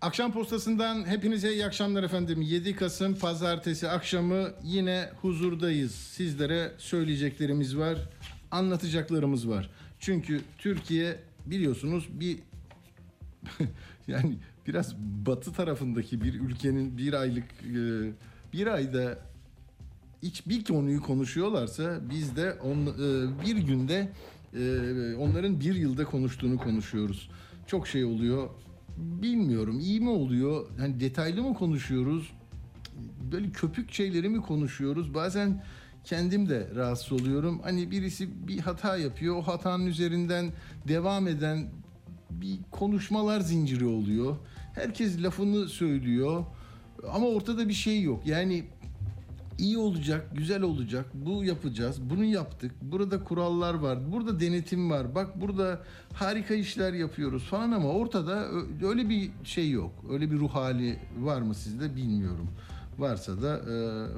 Akşam postasından hepinize iyi akşamlar efendim. 7 Kasım pazartesi akşamı yine huzurdayız. Sizlere söyleyeceklerimiz var, anlatacaklarımız var. Çünkü Türkiye biliyorsunuz bir yani biraz batı tarafındaki bir ülkenin bir aylık e, bir ayda hiç bir konuyu konuşuyorlarsa biz de on, e, bir günde e, onların bir yılda konuştuğunu konuşuyoruz. Çok şey oluyor. Bilmiyorum iyi mi oluyor? Hani detaylı mı konuşuyoruz? Böyle köpük şeyleri mi konuşuyoruz? Bazen kendim de rahatsız oluyorum. Hani birisi bir hata yapıyor. O hatanın üzerinden devam eden bir konuşmalar zinciri oluyor. Herkes lafını söylüyor. Ama ortada bir şey yok. Yani iyi olacak, güzel olacak. Bu yapacağız. Bunu yaptık. Burada kurallar var. Burada denetim var. Bak burada harika işler yapıyoruz falan ama ortada öyle bir şey yok. Öyle bir ruh hali var mı sizde bilmiyorum. Varsa da e,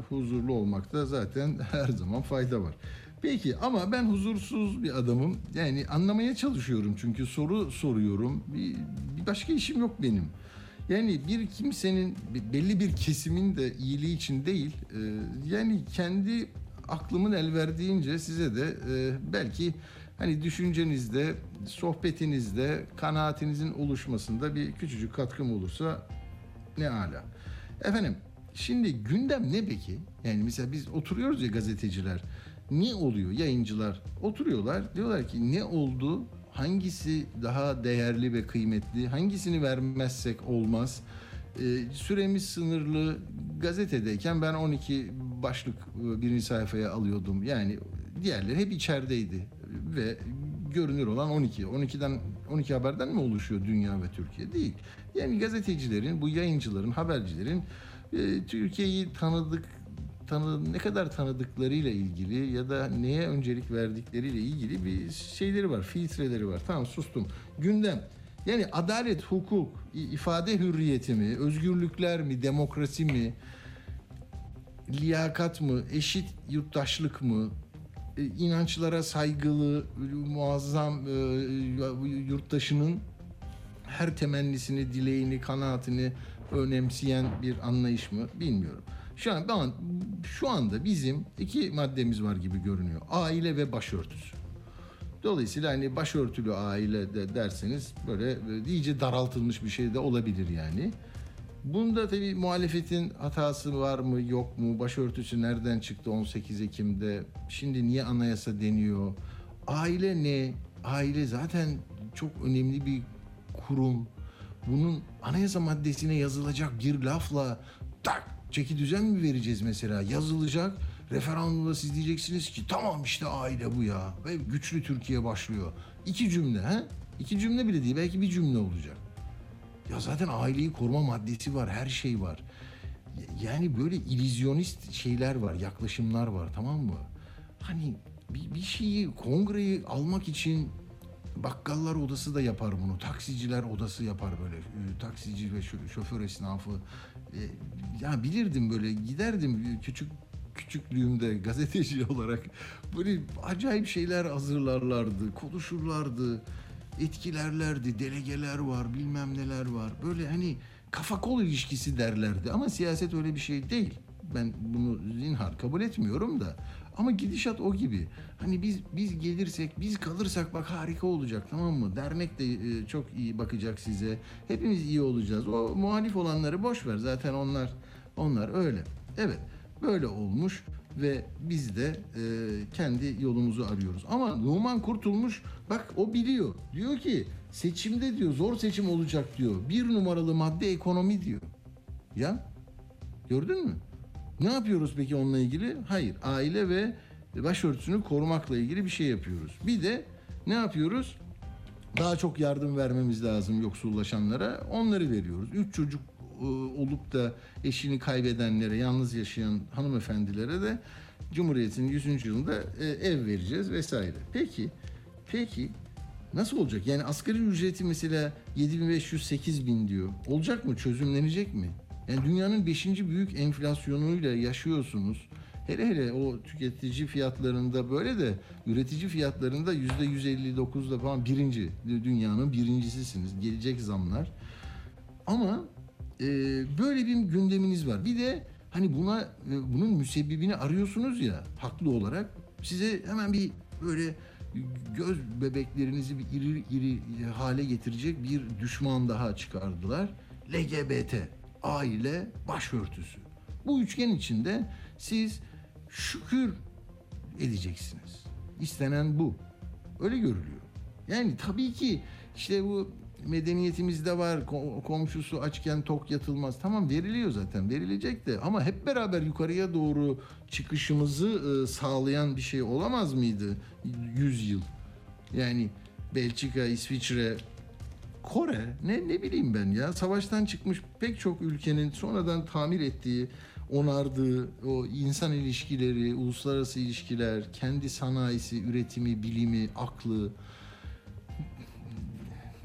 huzurlu olmakta zaten her zaman fayda var. Peki ama ben huzursuz bir adamım. Yani anlamaya çalışıyorum çünkü soru soruyorum. Bir, bir başka işim yok benim. Yani bir kimsenin belli bir kesimin de iyiliği için değil, e, yani kendi aklımın el verdiğince size de e, belki hani düşüncenizde, sohbetinizde, kanaatinizin oluşmasında bir küçücük katkım olursa ne ala. Efendim şimdi gündem ne peki? Yani mesela biz oturuyoruz ya gazeteciler. Ne oluyor yayıncılar? Oturuyorlar diyorlar ki ne oldu? Hangisi daha değerli ve kıymetli? Hangisini vermezsek olmaz? Ee, süremiz sınırlı. Gazetedeyken ben 12 başlık e, birinci sayfaya alıyordum. Yani diğerleri hep içerideydi ve görünür olan 12. 12'den 12 haberden mi oluşuyor dünya ve Türkiye? Değil. Yani gazetecilerin, bu yayıncıların, habercilerin e, Türkiye'yi tanıdık tanı ne kadar tanıdıklarıyla ilgili ya da neye öncelik verdikleriyle ilgili bir şeyleri var, filtreleri var. Tamam sustum. Gündem. Yani adalet, hukuk, ifade hürriyeti mi, özgürlükler mi, demokrasi mi, liyakat mı, eşit yurttaşlık mı, e, inançlara saygılı, muazzam e, yurttaşının her temennisini, dileğini, kanaatini önemseyen bir anlayış mı bilmiyorum. Şu an şu anda bizim iki maddemiz var gibi görünüyor. Aile ve başörtüsü. Dolayısıyla hani başörtülü aile de derseniz böyle iyice daraltılmış bir şey de olabilir yani. Bunda tabii muhalefetin hatası var mı yok mu? Başörtüsü nereden çıktı 18 Ekim'de? Şimdi niye anayasa deniyor? Aile ne? Aile zaten çok önemli bir kurum. Bunun anayasa maddesine yazılacak bir lafla tak çeki düzen mi vereceğiz mesela? Yazılacak. Referandumda siz diyeceksiniz ki tamam işte aile bu ya. Ve güçlü Türkiye başlıyor. İki cümle ha? İki cümle bile değil belki bir cümle olacak. Ya zaten aileyi koruma maddesi var, her şey var. Yani böyle illüzyonist şeyler var, yaklaşımlar var tamam mı? Hani bir, bir şeyi, kongreyi almak için bakkallar odası da yapar bunu. Taksiciler odası yapar böyle. e, Taksici ve şoför esnafı. E, Ya bilirdim böyle giderdim e, küçük küçüklüğümde gazeteci olarak böyle acayip şeyler hazırlarlardı, konuşurlardı etkilerlerdi, delegeler var, bilmem neler var. Böyle hani kafa kol ilişkisi derlerdi ama siyaset öyle bir şey değil. Ben bunu zinhar kabul etmiyorum da. Ama gidişat o gibi. Hani biz biz gelirsek, biz kalırsak bak harika olacak tamam mı? Dernek de e, çok iyi bakacak size. Hepimiz iyi olacağız. O muhalif olanları boş ver. Zaten onlar onlar öyle. Evet. Böyle olmuş ve biz de e, kendi yolumuzu arıyoruz. Ama Numan Kurtulmuş bak o biliyor. Diyor ki seçimde diyor zor seçim olacak diyor. Bir numaralı madde ekonomi diyor. Ya gördün mü? Ne yapıyoruz peki onunla ilgili? Hayır aile ve başörtüsünü korumakla ilgili bir şey yapıyoruz. Bir de ne yapıyoruz? Daha çok yardım vermemiz lazım yoksullaşanlara. Onları veriyoruz. Üç çocuk e, olup da eşini kaybedenlere, yalnız yaşayan hanımefendilere de Cumhuriyet'in 100. yılında e, ev vereceğiz vesaire. Peki, peki nasıl olacak? Yani asgari ücreti mesela 7500-8000 diyor. Olacak mı? Çözümlenecek mi? Yani dünyanın 5. büyük enflasyonuyla yaşıyorsunuz. Hele hele o tüketici fiyatlarında böyle de üretici fiyatlarında yüzde 159'da falan birinci dünyanın birincisisiniz. Gelecek zamlar. Ama e, böyle bir gündeminiz var. Bir de hani buna e, bunun müsebbibini arıyorsunuz ya haklı olarak. Size hemen bir böyle göz bebeklerinizi bir iri iri hale getirecek bir düşman daha çıkardılar. LGBT, aile, başörtüsü. Bu üçgen içinde siz şükür edeceksiniz. İstenen bu. Öyle görülüyor. Yani tabii ki işte bu medeniyetimizde var ko- komşusu açken tok yatılmaz. Tamam veriliyor zaten verilecek de ama hep beraber yukarıya doğru çıkışımızı e, sağlayan bir şey olamaz mıydı 100 yıl? Yani Belçika, İsviçre, Kore ne ne bileyim ben ya savaştan çıkmış pek çok ülkenin sonradan tamir ettiği, onardığı o insan ilişkileri, uluslararası ilişkiler, kendi sanayisi, üretimi, bilimi, aklı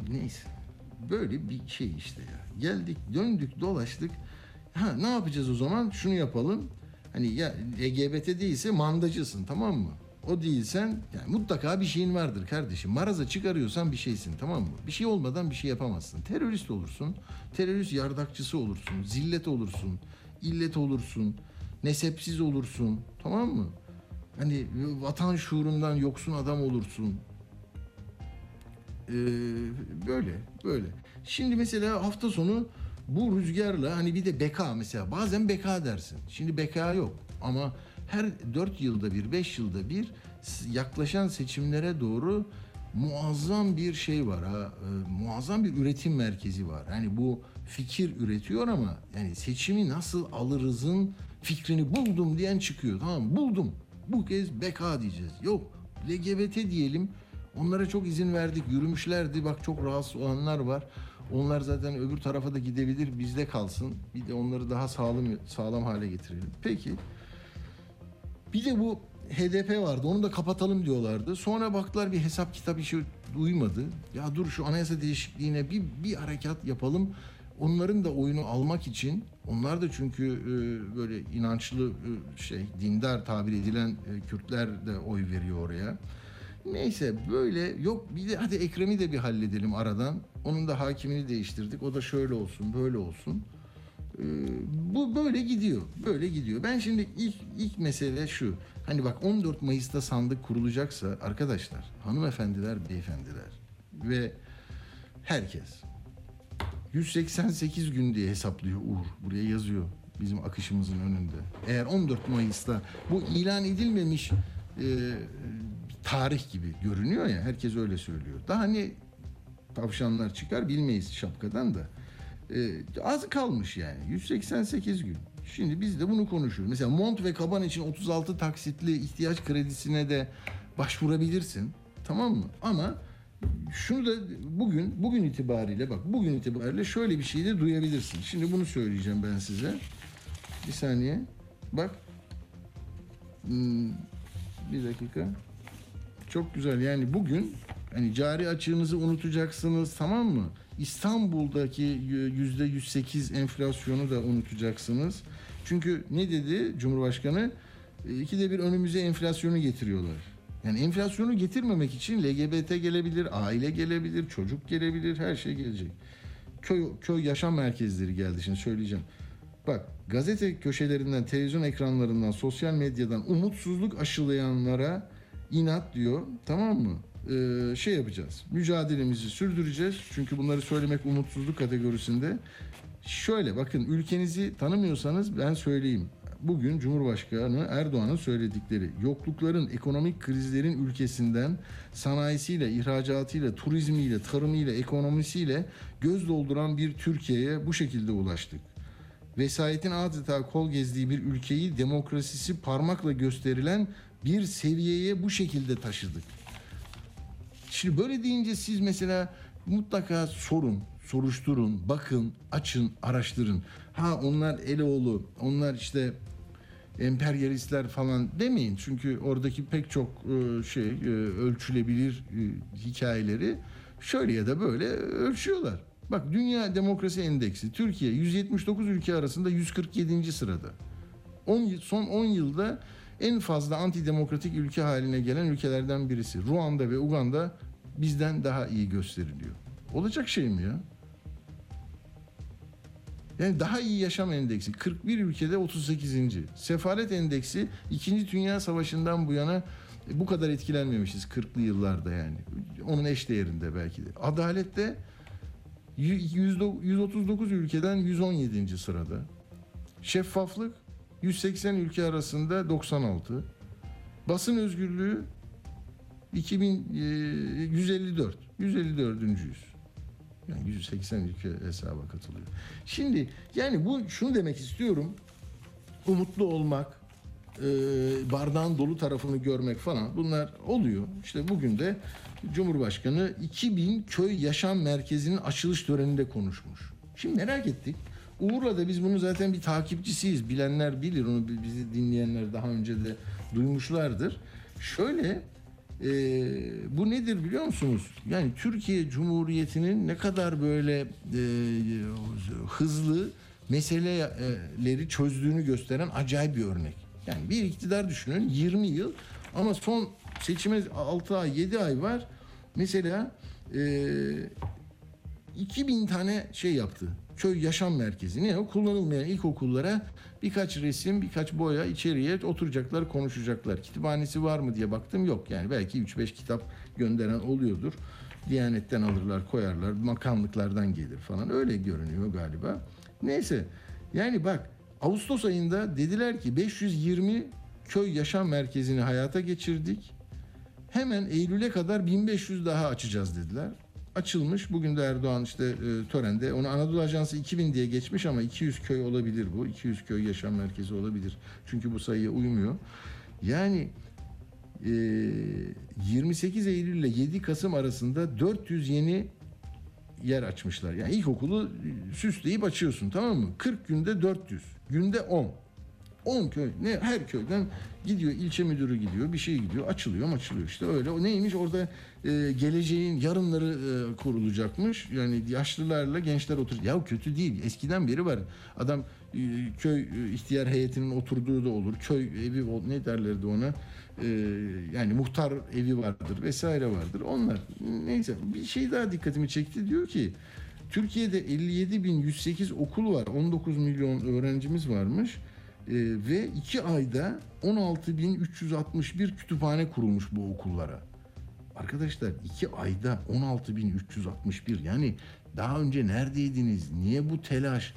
neyse böyle bir şey işte ya. Geldik, döndük, dolaştık. Ha ne yapacağız o zaman? Şunu yapalım. Hani ya LGBT değilse mandacısın tamam mı? O değilsen yani mutlaka bir şeyin vardır kardeşim. Maraza çıkarıyorsan bir şeysin tamam mı? Bir şey olmadan bir şey yapamazsın. Terörist olursun. Terörist yardakçısı olursun. Zillet olursun. illet olursun. Nesepsiz olursun. Tamam mı? Hani vatan şuurundan yoksun adam olursun. Ee, böyle böyle. Şimdi mesela hafta sonu bu rüzgarla hani bir de beka mesela bazen beka dersin. Şimdi beka yok ama her 4 yılda bir 5 yılda bir yaklaşan seçimlere doğru muazzam bir şey var ha e, muazzam bir üretim merkezi var. Yani bu fikir üretiyor ama yani seçimi nasıl alırızın fikrini buldum diyen çıkıyor tamam buldum bu kez beka diyeceğiz yok LGBT diyelim Onlara çok izin verdik, yürümüşlerdi. Bak çok rahatsız olanlar var. Onlar zaten öbür tarafa da gidebilir, bizde kalsın. Bir de onları daha sağlam sağlam hale getirelim. Peki. Bir de bu HDP vardı. Onu da kapatalım diyorlardı. Sonra baktılar bir hesap kitap işi uymadı. Ya dur şu anayasa değişikliğine bir bir harekat yapalım. Onların da oyunu almak için onlar da çünkü e, böyle inançlı e, şey dindar tabir edilen e, Kürtler de oy veriyor oraya. Neyse böyle yok bir de hadi Ekrem'i de bir halledelim aradan. Onun da hakimini değiştirdik. O da şöyle olsun böyle olsun. Ee, bu böyle gidiyor. Böyle gidiyor. Ben şimdi ilk ilk mesele şu. Hani bak 14 Mayıs'ta sandık kurulacaksa arkadaşlar, hanımefendiler, beyefendiler ve herkes 188 gün diye hesaplıyor Uğur. Buraya yazıyor bizim akışımızın önünde. Eğer 14 Mayıs'ta bu ilan edilmemiş e, tarih gibi görünüyor ya herkes öyle söylüyor. Daha ne tavşanlar çıkar bilmeyiz şapkadan da. Ee, az kalmış yani 188 gün. Şimdi biz de bunu konuşuyoruz. Mesela mont ve kaban için 36 taksitli ihtiyaç kredisine de başvurabilirsin. Tamam mı? Ama şunu da bugün bugün itibariyle bak bugün itibariyle şöyle bir şey de duyabilirsin. Şimdi bunu söyleyeceğim ben size. Bir saniye. Bak. Hmm, bir dakika. Çok güzel. Yani bugün hani cari açığınızı unutacaksınız tamam mı? İstanbul'daki yüzde 108 enflasyonu da unutacaksınız. Çünkü ne dedi Cumhurbaşkanı? E, İkide bir önümüze enflasyonu getiriyorlar. Yani enflasyonu getirmemek için LGBT gelebilir, aile gelebilir, çocuk gelebilir, her şey gelecek. Köy, köy yaşam merkezleri geldi şimdi söyleyeceğim. Bak gazete köşelerinden, televizyon ekranlarından, sosyal medyadan umutsuzluk aşılayanlara inat diyor tamam mı? Ee, şey yapacağız. Mücadelemizi sürdüreceğiz. Çünkü bunları söylemek umutsuzluk kategorisinde. Şöyle bakın ülkenizi tanımıyorsanız ben söyleyeyim. Bugün Cumhurbaşkanı Erdoğan'ın söyledikleri yoklukların, ekonomik krizlerin ülkesinden sanayisiyle, ihracatıyla, turizmiyle, tarımıyla, ekonomisiyle göz dolduran bir Türkiye'ye bu şekilde ulaştık vesayetin adeta kol gezdiği bir ülkeyi demokrasisi parmakla gösterilen bir seviyeye bu şekilde taşıdık. Şimdi böyle deyince siz mesela mutlaka sorun. soruşturun, bakın, açın, araştırın. Ha onlar Eloğlu, onlar işte emperyalistler falan demeyin. Çünkü oradaki pek çok e, şey e, ölçülebilir e, hikayeleri şöyle ya da böyle ölçüyorlar. Bak Dünya Demokrasi Endeksi Türkiye 179 ülke arasında 147. sırada. 10 yıl- son 10 yılda en fazla antidemokratik ülke haline gelen ülkelerden birisi. Ruanda ve Uganda bizden daha iyi gösteriliyor. Olacak şey mi ya? Yani daha iyi yaşam endeksi 41 ülkede 38. Sefalet endeksi 2. Dünya Savaşı'ndan bu yana bu kadar etkilenmemişiz 40'lı yıllarda yani. Onun eş değerinde belki de. Adalette yüzde- 139 ülkeden 117. sırada. Şeffaflık 180 ülke arasında 96. Basın özgürlüğü 2000 e, 154. 154.yüz. Yani 180 ülke hesaba katılıyor. Şimdi yani bu şunu demek istiyorum. Umutlu olmak, e, bardağın dolu tarafını görmek falan bunlar oluyor. İşte bugün de Cumhurbaşkanı 2000 köy yaşam merkezinin açılış töreninde konuşmuş. Şimdi merak ettik. Uğur'la da biz bunu zaten bir takipçisiyiz. Bilenler bilir onu bi- bizi dinleyenler daha önce de duymuşlardır. Şöyle e, bu nedir biliyor musunuz? Yani Türkiye Cumhuriyeti'nin ne kadar böyle e, hızlı meseleleri çözdüğünü gösteren acayip bir örnek. Yani bir iktidar düşünün 20 yıl ama son seçime 6 ay 7 ay var. Mesela e, 2000 tane şey yaptı. Köy yaşam merkezi. Ne o? Kullanılmayan ilkokullara birkaç resim, birkaç boya içeriye oturacaklar, konuşacaklar. Kütüphanesi var mı diye baktım yok. Yani belki 3-5 kitap gönderen oluyordur. Diyanetten alırlar, koyarlar, makamlıklardan gelir falan. Öyle görünüyor galiba. Neyse. Yani bak Ağustos ayında dediler ki 520 köy yaşam merkezini hayata geçirdik. Hemen Eylül'e kadar 1500 daha açacağız dediler. Açılmış. Bugün de Erdoğan işte e, törende onu Anadolu Ajansı 2000 diye geçmiş ama 200 köy olabilir bu. 200 köy yaşam merkezi olabilir. Çünkü bu sayıya uymuyor. Yani e, 28 Eylül ile 7 Kasım arasında 400 yeni yer açmışlar. Yani ilkokulu süsleyip açıyorsun tamam mı? 40 günde 400. Günde 10. 10 köy ne her köyden gidiyor ilçe müdürü gidiyor bir şey gidiyor açılıyor açılıyor işte öyle. O neymiş? Orada e, geleceğin yarınları e, kurulacakmış. Yani yaşlılarla gençler otur ya kötü değil eskiden beri var. Adam e, köy e, ihtiyar heyetinin oturduğu da olur köy evi ne derlerdi ona? E, yani muhtar evi vardır vesaire vardır. Onlar neyse bir şey daha dikkatimi çekti. Diyor ki Türkiye'de 57.108 okul var 19 milyon öğrencimiz varmış ve iki ayda 16.361 kütüphane kurulmuş bu okullara. Arkadaşlar iki ayda 16.361 yani daha önce neredeydiniz? Niye bu telaş?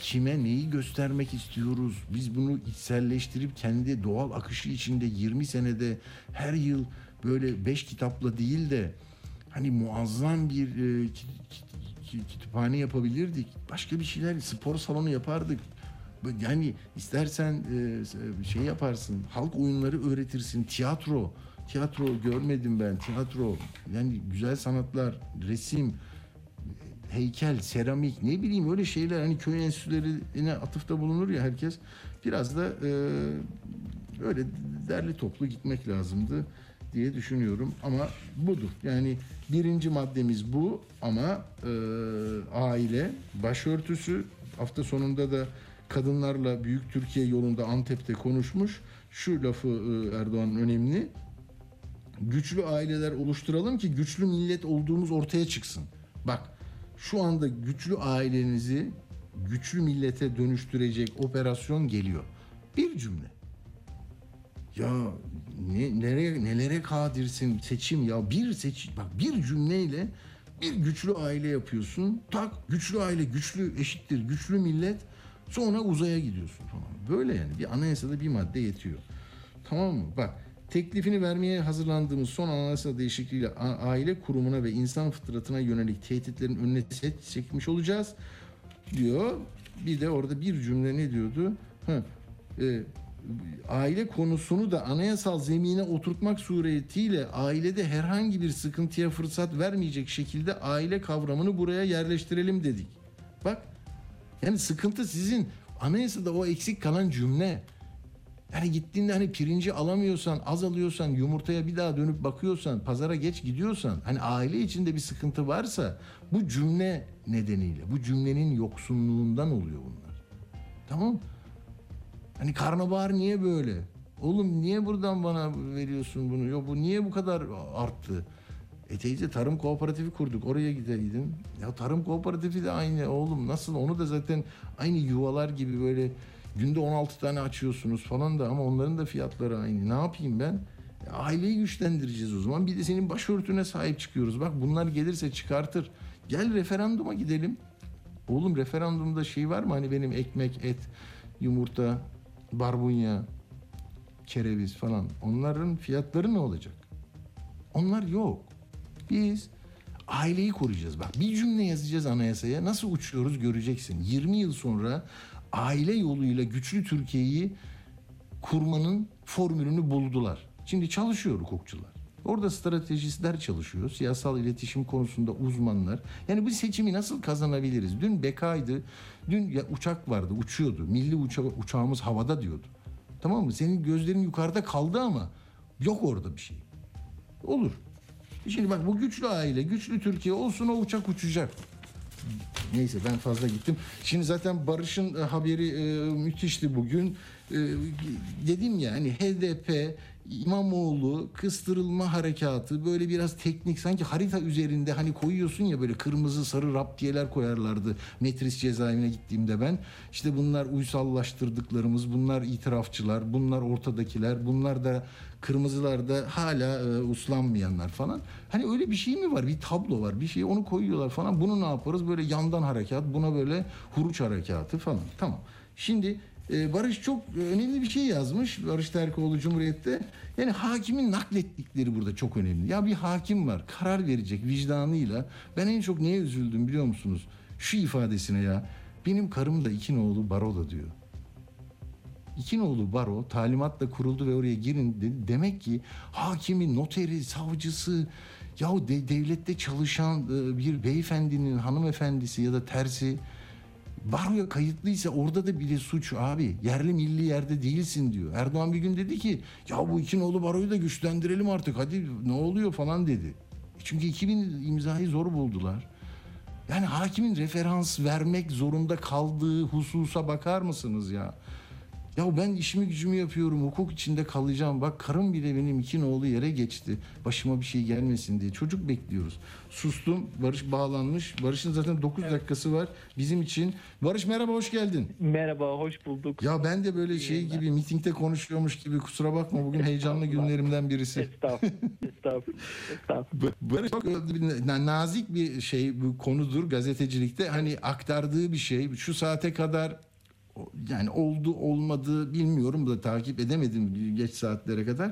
Kime neyi göstermek istiyoruz? Biz bunu içselleştirip kendi doğal akışı içinde 20 senede her yıl böyle 5 kitapla değil de hani muazzam bir e, kütüphane yapabilirdik. Başka bir şeyler spor salonu yapardık. Yani istersen e, şey yaparsın, halk oyunları öğretirsin, tiyatro. Tiyatro görmedim ben, tiyatro. Yani güzel sanatlar, resim, heykel, seramik ne bileyim öyle şeyler hani köy enstitülerine atıfta bulunur ya herkes. Biraz da e, öyle derli toplu gitmek lazımdı diye düşünüyorum ama budur. Yani birinci maddemiz bu ama e, aile, başörtüsü hafta sonunda da kadınlarla Büyük Türkiye yolunda Antep'te konuşmuş. Şu lafı e, Erdoğan'ın önemli. Güçlü aileler oluşturalım ki güçlü millet olduğumuz ortaya çıksın. Bak şu anda güçlü ailenizi güçlü millete dönüştürecek operasyon geliyor. Bir cümle. Ya ne, nereye nelere kadirsin seçim ya bir seç bak bir cümleyle bir güçlü aile yapıyorsun. Tak güçlü aile güçlü eşittir güçlü millet sonra uzaya gidiyorsun falan. Böyle yani bir anayasada bir madde yetiyor. Tamam mı? Bak teklifini vermeye hazırlandığımız son anayasa değişikliğiyle aile kurumuna ve insan fıtratına yönelik tehditlerin önüne çekmiş olacağız diyor. Bir de orada bir cümle ne diyordu? Ha, e, aile konusunu da anayasal zemine oturtmak suretiyle ailede herhangi bir sıkıntıya fırsat vermeyecek şekilde aile kavramını buraya yerleştirelim dedik. Bak yani sıkıntı sizin anayasada o eksik kalan cümle. Yani gittiğinde hani pirinci alamıyorsan, az alıyorsan, yumurtaya bir daha dönüp bakıyorsan, pazara geç gidiyorsan, hani aile içinde bir sıkıntı varsa bu cümle nedeniyle, bu cümlenin yoksunluğundan oluyor bunlar. Tamam? Hani karnabahar niye böyle? Oğlum niye buradan bana veriyorsun bunu? Yok bu niye bu kadar arttı? E teyze tarım kooperatifi kurduk. Oraya gideydin. Ya tarım kooperatifi de aynı oğlum. Nasıl? Onu da zaten aynı yuvalar gibi böyle günde 16 tane açıyorsunuz falan da ama onların da fiyatları aynı. Ne yapayım ben? E, aileyi güçlendireceğiz o zaman. Bir de senin başörtüne sahip çıkıyoruz. Bak bunlar gelirse çıkartır. Gel referanduma gidelim. Oğlum referandumda şey var mı? Hani benim ekmek, et, yumurta, barbunya, kereviz falan. Onların fiyatları ne olacak? Onlar yok. Biz aileyi koruyacağız. Bak bir cümle yazacağız anayasaya. Nasıl uçuyoruz göreceksin. 20 yıl sonra aile yoluyla güçlü Türkiye'yi kurmanın formülünü buldular. Şimdi çalışıyor hukukçular. Orada stratejistler çalışıyor. Siyasal iletişim konusunda uzmanlar. Yani bu seçimi nasıl kazanabiliriz? Dün bekaydı. Dün ya uçak vardı, uçuyordu. Milli uça uçağımız havada diyordu. Tamam mı? Senin gözlerin yukarıda kaldı ama yok orada bir şey. Olur. Şimdi bak bu güçlü aile, güçlü Türkiye olsun o uçak uçacak. Neyse ben fazla gittim. Şimdi zaten Barış'ın e, haberi e, müthişti bugün. E, dedim ya hani HDP, İmamoğlu, kıstırılma harekatı böyle biraz teknik sanki harita üzerinde hani koyuyorsun ya böyle kırmızı sarı raptiyeler koyarlardı metris cezaevine gittiğimde ben. İşte bunlar uysallaştırdıklarımız, bunlar itirafçılar, bunlar ortadakiler, bunlar da kırmızılar da hala e, uslanmayanlar falan. Hani öyle bir şey mi var? Bir tablo var. Bir şey onu koyuyorlar falan. Bunu ne yaparız? Böyle yandan harekat, buna böyle huruç harekatı falan. Tamam. Şimdi Barış çok önemli bir şey yazmış. Barış Terkoğlu Cumhuriyet'te. Yani hakimin naklettikleri burada çok önemli. Ya bir hakim var. Karar verecek vicdanıyla. Ben en çok neye üzüldüm biliyor musunuz? Şu ifadesine ya. Benim karım da iki oğlu baroda diyor. İkinoğlu Baro talimatla kuruldu ve oraya girin dedi. Demek ki hakimi, noteri, savcısı, yahu de, devlette çalışan e, bir beyefendinin hanımefendisi ya da tersi baroya kayıtlıysa orada da bile suç abi. Yerli milli yerde değilsin diyor. Erdoğan bir gün dedi ki ya bu İkinoğlu baroyu da güçlendirelim artık hadi ne oluyor falan dedi. Çünkü 2000 imzayı zor buldular. Yani hakimin referans vermek zorunda kaldığı hususa bakar mısınız ya? Ya ben işimi gücümü yapıyorum, hukuk içinde kalacağım. Bak karım bile benim iki oğlu yere geçti. Başıma bir şey gelmesin diye. Çocuk bekliyoruz. Sustum, Barış bağlanmış. Barış'ın zaten 9 dakikası var bizim için. Barış merhaba, hoş geldin. Merhaba, hoş bulduk. Ya ben de böyle şey gibi, mitingde konuşuyormuş gibi kusura bakma. Bugün heyecanlı günlerimden birisi. Estağfurullah, estağfurullah, estağfurullah. Barış çok na- nazik bir şey bu konudur gazetecilikte. Hani aktardığı bir şey. Şu saate kadar yani oldu olmadı bilmiyorum da takip edemedim geç saatlere kadar.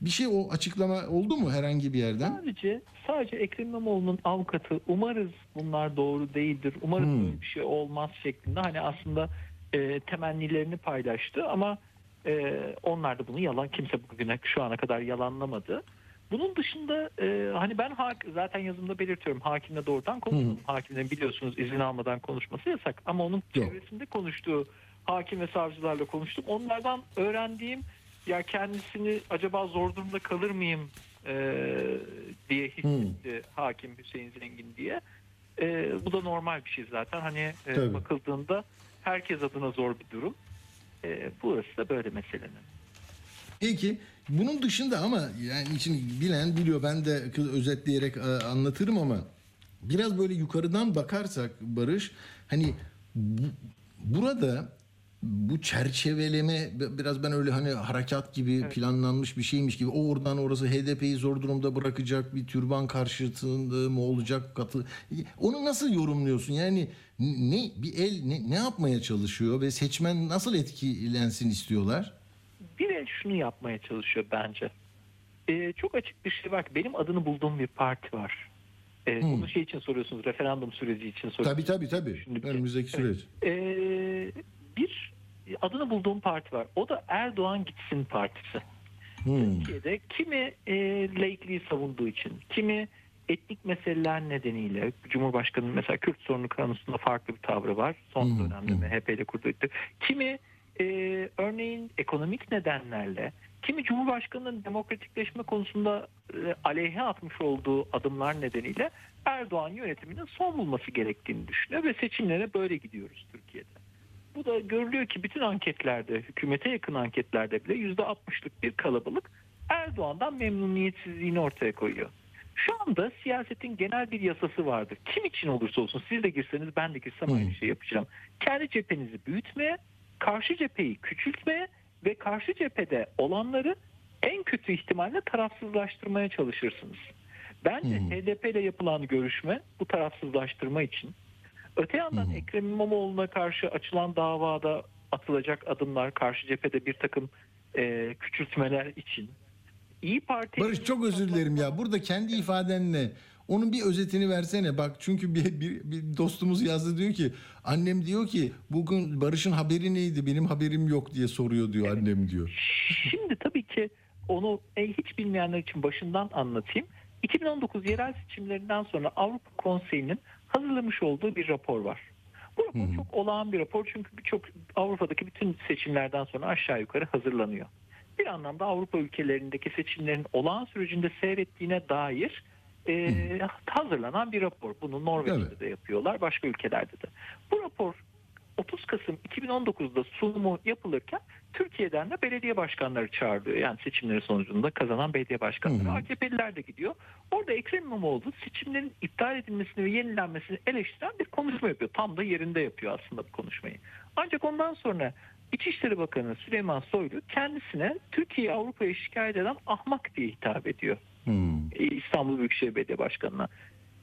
Bir şey o açıklama oldu mu herhangi bir yerden? Sadece sadece Ekrem İmamoğlu'nun avukatı umarız bunlar doğru değildir. Umarız Hmm. böyle bir şey olmaz şeklinde hani aslında e, temennilerini paylaştı ama e, onlar da bunu yalan kimse bugüne şu ana kadar yalanlamadı. Bunun dışında e, hani ben hak, zaten yazımda belirtiyorum hakimle doğrudan konuşmadım. Hakimlerin biliyorsunuz izin almadan konuşması yasak ama onun Yok. çevresinde konuştuğu hakim ve savcılarla konuştum. Onlardan öğrendiğim ya kendisini acaba zor durumda kalır mıyım e, diye hissetti hakim Hüseyin Zengin diye. E, bu da normal bir şey zaten. Hani e, Tabii. bakıldığında herkes adına zor bir durum. E, burası da böyle meselenin. Peki bunun dışında ama yani için bilen biliyor ben de özetleyerek e, anlatırım ama biraz böyle yukarıdan bakarsak Barış hani bu- burada bu çerçeveleme bi- biraz ben öyle hani harekat gibi planlanmış bir şeymiş gibi o oradan orası HDP'yi zor durumda bırakacak bir türban karşıtında mı olacak katı onu nasıl yorumluyorsun yani ne bir el ne, ne yapmaya çalışıyor ve seçmen nasıl etkilensin istiyorlar? Bir el şunu yapmaya çalışıyor bence. E, çok açık bir şey var ki benim adını bulduğum bir parti var. E, Hmm. Bunu şey için soruyorsunuz referandum süreci için soruyorsunuz. Tabii tabii tabii. Şimdi Önümüzdeki Evet. süreç. Ee, bir adını bulduğum parti var. O da Erdoğan Gitsin Partisi. Hmm. Türkiye'de kimi e, laikliği savunduğu için, kimi etnik meseleler nedeniyle Cumhurbaşkanı'nın mesela Kürt sorunu konusunda farklı bir tavrı var. Son Hı, dönemde hı. MHP ile kurduğu. Kimi e, örneğin ekonomik nedenlerle, kimi Cumhurbaşkanı'nın demokratikleşme konusunda e, aleyhe atmış olduğu adımlar nedeniyle Erdoğan yönetiminin son bulması gerektiğini düşünüyor ve seçimlere böyle gidiyoruz Türkiye'de. Bu da görülüyor ki bütün anketlerde, hükümete yakın anketlerde bile %60'lık bir kalabalık Erdoğan'dan memnuniyetsizliğini ortaya koyuyor. Şu anda siyasetin genel bir yasası vardır. Kim için olursa olsun siz de girseniz ben de girsem aynı şeyi yapacağım. Kendi cephenizi büyütmeye, karşı cepheyi küçültmeye ve karşı cephede olanları en kötü ihtimalle tarafsızlaştırmaya çalışırsınız. Bence Hmm. HDP ile yapılan görüşme bu tarafsızlaştırma için. Öte yandan Hmm. Ekrem İmamoğlu'na karşı açılan davada atılacak adımlar karşı cephede bir takım e, küçültmeler için. İyi Parti Barış çok özür dilerim ya. Burada kendi ifadenle onun bir özetini versene. Bak çünkü bir, bir, bir dostumuz yazdı diyor ki annem diyor ki bugün Barış'ın haberi neydi benim haberim yok diye soruyor diyor annem diyor. Şimdi tabii ki onu e, hiç bilmeyenler için başından anlatayım. 2019 yerel seçimlerinden sonra Avrupa Konseyi'nin hazırlamış olduğu bir rapor var. Bu rapor çok olağan bir rapor çünkü birçok Avrupa'daki bütün seçimlerden sonra aşağı yukarı hazırlanıyor. Bir anlamda Avrupa ülkelerindeki seçimlerin olağan sürecinde seyrettiğine dair e, hazırlanan bir rapor. Bunu Norveç'te Evet. de yapıyorlar, başka ülkelerde de. Bu rapor 30 Kasım 2019'da sunumu yapılırken Türkiye'den de belediye başkanları çağırıyor. Yani seçimlerin sonucunda kazanan belediye başkanları. Hı hı. AKP'liler de gidiyor. Orada Ekrem İmamoğlu seçimlerin iptal edilmesini ve yenilenmesini eleştiren bir konuşma yapıyor. Tam da yerinde yapıyor aslında bu konuşmayı. Ancak ondan sonra İçişleri Bakanı Süleyman Soylu kendisine Türkiye'yi Avrupa'ya şikayet eden ahmak diye hitap ediyor. Hmm. İstanbul Büyükşehir Belediye Başkanı'na.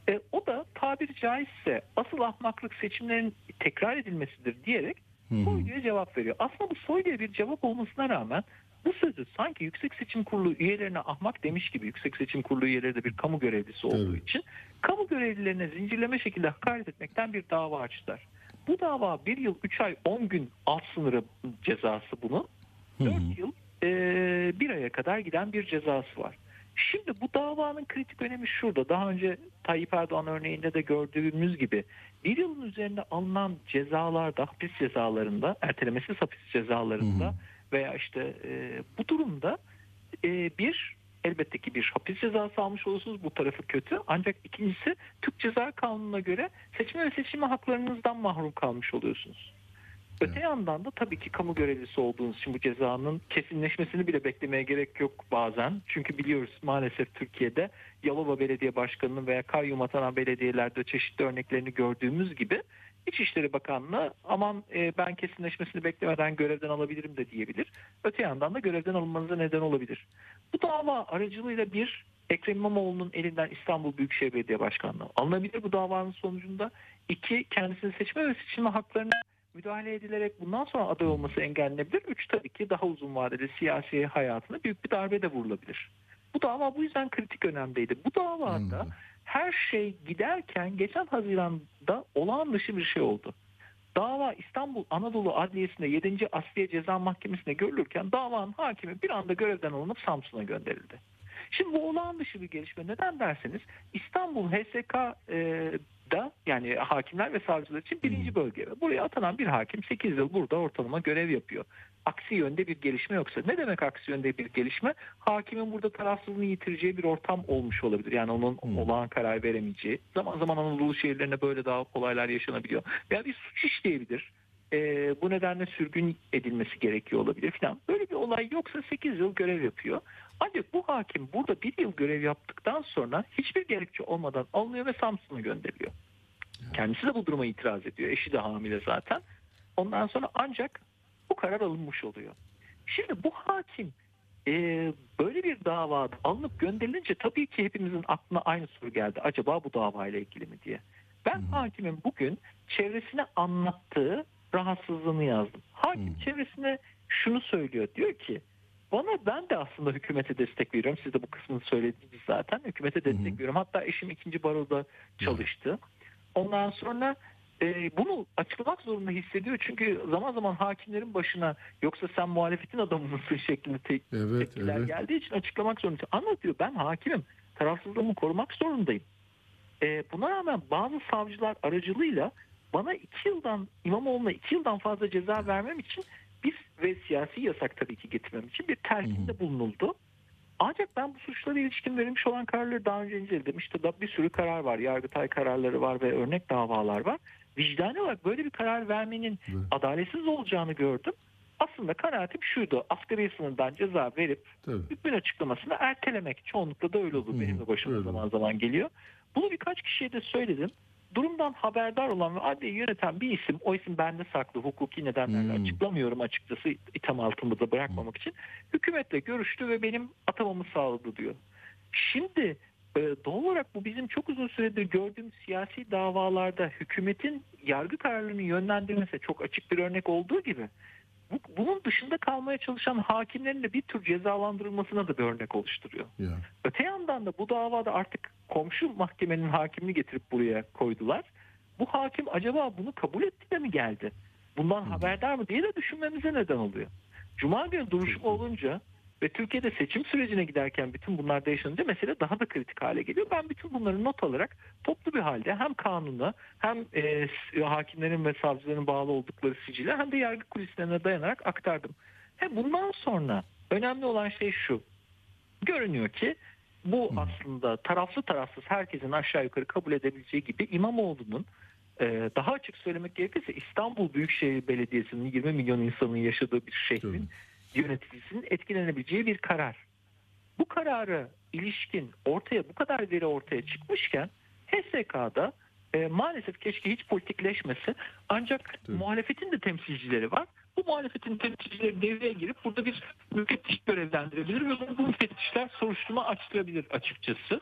E, o da tabiri caizse asıl ahmaklık seçimlerin tekrar edilmesidir diyerek. Soylu'ya cevap veriyor. Aslında bu Soylu'ya bir cevap olmasına rağmen bu sözü sanki Yüksek Seçim Kurulu üyelerine ahmak demiş gibi Yüksek Seçim Kurulu üyeleri de bir kamu görevlisi olduğu Tabii. için kamu görevlilerine zincirleme şekilde hakaret etmekten bir dava açtılar. Bu dava bir yıl 3 ay 10 gün alt sınırı cezası bunun. 4 yıl e, bir aya kadar giden bir cezası var. Şimdi bu davanın kritik önemi şurada. Daha önce Tayyip Erdoğan örneğinde de gördüğümüz gibi bir yılın üzerinde alınan cezalarda, hapis cezalarında, ertelemesiz hapis cezalarında veya işte e, bu durumda e, bir elbette ki bir hapis cezası almış olursunuz. Bu tarafı kötü. Ancak ikincisi Türk Ceza Kanunu'na göre seçme ve seçilme haklarınızdan mahrum kalmış oluyorsunuz. Öte yandan da tabii ki kamu görevlisi olduğunuz için bu cezanın kesinleşmesini bile beklemeye gerek yok bazen. Çünkü biliyoruz maalesef Türkiye'de Yalova Belediye Başkanı'nın veya kayyum atanan belediyelerde çeşitli örneklerini gördüğümüz gibi İçişleri Bakanlığı aman e, ben kesinleşmesini beklemeden görevden alabilirim de diyebilir. Öte yandan da görevden alınmanıza neden olabilir. Bu dava aracılığıyla bir Ekrem İmamoğlu'nun elinden İstanbul Büyükşehir Belediye Başkanlığı alınabilir bu davanın sonucunda. İki kendisini seçme ve seçilme haklarına müdahale edilerek bundan sonra aday olması engellenebilir. Üç tabii ki daha uzun vadede siyasi hayatına büyük bir darbe de vurulabilir. Bu dava bu yüzden kritik önemdeydi. Bu davada Anladım. her şey giderken geçen Haziran'da olağan dışı bir şey oldu. Dava İstanbul Anadolu Adliyesi'nde 7. Asliye Ceza Mahkemesi'nde görülürken davanın hakimi bir anda görevden alınıp Samsun'a gönderildi. Şimdi bu olağan dışı bir gelişme. Neden derseniz İstanbul HSK'da yani hakimler ve savcılar için birinci bölge. Buraya atanan bir hakim 8 yıl burada ortalama görev yapıyor. Aksi yönde bir gelişme yoksa. Ne demek aksi yönde bir gelişme? Hakimin burada tarafsızlığını yitireceği bir ortam olmuş olabilir. Yani onun Hmm. olağan karar veremeyeceği. Zaman zaman Anadolu şehirlerine böyle daha olaylar yaşanabiliyor. Veya bir suç işleyebilir. Ee, bu nedenle sürgün edilmesi gerekiyor olabilir falan. Böyle bir olay yoksa 8 yıl görev yapıyor. Ancak bu hakim burada bir yıl görev yaptıktan sonra hiçbir gerekçe olmadan alınıyor ve Samsun'a gönderiliyor. Kendisi de bu duruma itiraz ediyor. Eşi de hamile zaten. Ondan sonra ancak bu karar alınmış oluyor. Şimdi bu hakim e, böyle bir davada alınıp gönderilince tabii ki hepimizin aklına aynı soru geldi. Acaba bu davayla ilgili mi diye. Ben hakimin bugün çevresine anlattığı rahatsızlığını yazdım. Hakim çevresine şunu söylüyor. Diyor ki bana ben de aslında hükümete destek veriyorum. Siz de bu kısmını söylediniz zaten. Hükümete destek veriyorum. Hatta eşim ikinci baroda çalıştı. Ondan sonra e, bunu açıklamak zorunda hissediyor. Çünkü zaman zaman hakimlerin başına yoksa sen muhalefetin adamı mısın şeklinde te- Evet, tepkiler evet. geldiği için açıklamak zorunda. Anlatıyor ben hakimim. Tarafsızlığımı korumak zorundayım. E, buna rağmen bazı savcılar aracılığıyla bana iki yıldan İmamoğlu'na iki yıldan fazla ceza vermem için bir ve siyasi yasak tabii ki getirmem için bir telkinde bulunuldu. Ancak ben bu suçlara ilişkin verilmiş olan kararları daha önce inceledim. İşte da bir sürü karar var. Yargıtay kararları var ve örnek davalar var. Vicdani olarak böyle bir karar vermenin Evet. adaletsiz olacağını gördüm. Aslında kanaatim şuydu. Asgari sınırdan ceza verip Tabii. hükmün açıklamasını ertelemek. Çoğunlukla da öyle olur. Benim de başıma zaman zaman geliyor. Bunu birkaç kişiye de söyledim. Durumdan haberdar olan ve adliyeyi yöneten bir isim, o isim bende saklı, hukuki nedenlerle Hmm. açıklamıyorum açıkçası itham altımızda bırakmamak için. Hükümetle görüştü ve benim atamamı sağladı diyor. Şimdi e, doğal olarak bu bizim çok uzun süredir gördüğümüz siyasi davalarda hükümetin yargı kararlarını yönlendirmesi çok açık bir örnek olduğu gibi bu, bunun dışında kalmaya çalışan hakimlerin de bir tür cezalandırılmasına da bir örnek oluşturuyor. Ya. Öte yandan da bu davada artık komşu mahkemenin hakimini getirip buraya koydular. Bu hakim acaba bunu kabul etti de mi geldi? Bundan haberdar mı diye de düşünmemize neden oluyor. Cuma günü duruşma olunca ve Türkiye'de seçim sürecine giderken bütün bunlar da yaşanınca mesele daha da kritik hale geliyor. Ben bütün bunları not alarak toplu bir halde hem kanuna hem e, hakimlerin ve savcıların bağlı oldukları sicile hem de yargı kulislerine dayanarak aktardım. He, bundan sonra önemli olan şey şu. Görünüyor ki bu aslında taraflı tarafsız herkesin aşağı yukarı kabul edebileceği gibi İmamoğlu'nun e, daha açık söylemek gerekirse İstanbul Büyükşehir Belediyesi'nin 20 milyon insanın yaşadığı bir şehrin yöneticisinin etkilenebileceği bir karar. Bu kararı ilişkin ortaya bu kadar veri ortaya çıkmışken HSK'da e, maalesef keşke hiç politikleşmese ancak Tabii. muhalefetin de temsilcileri var. Bu muhalefetin temsilcileri devreye girip burada bir müfettiş görevlendirebilir ve bu müfettişler soruşturma açtırabilir açıkçası.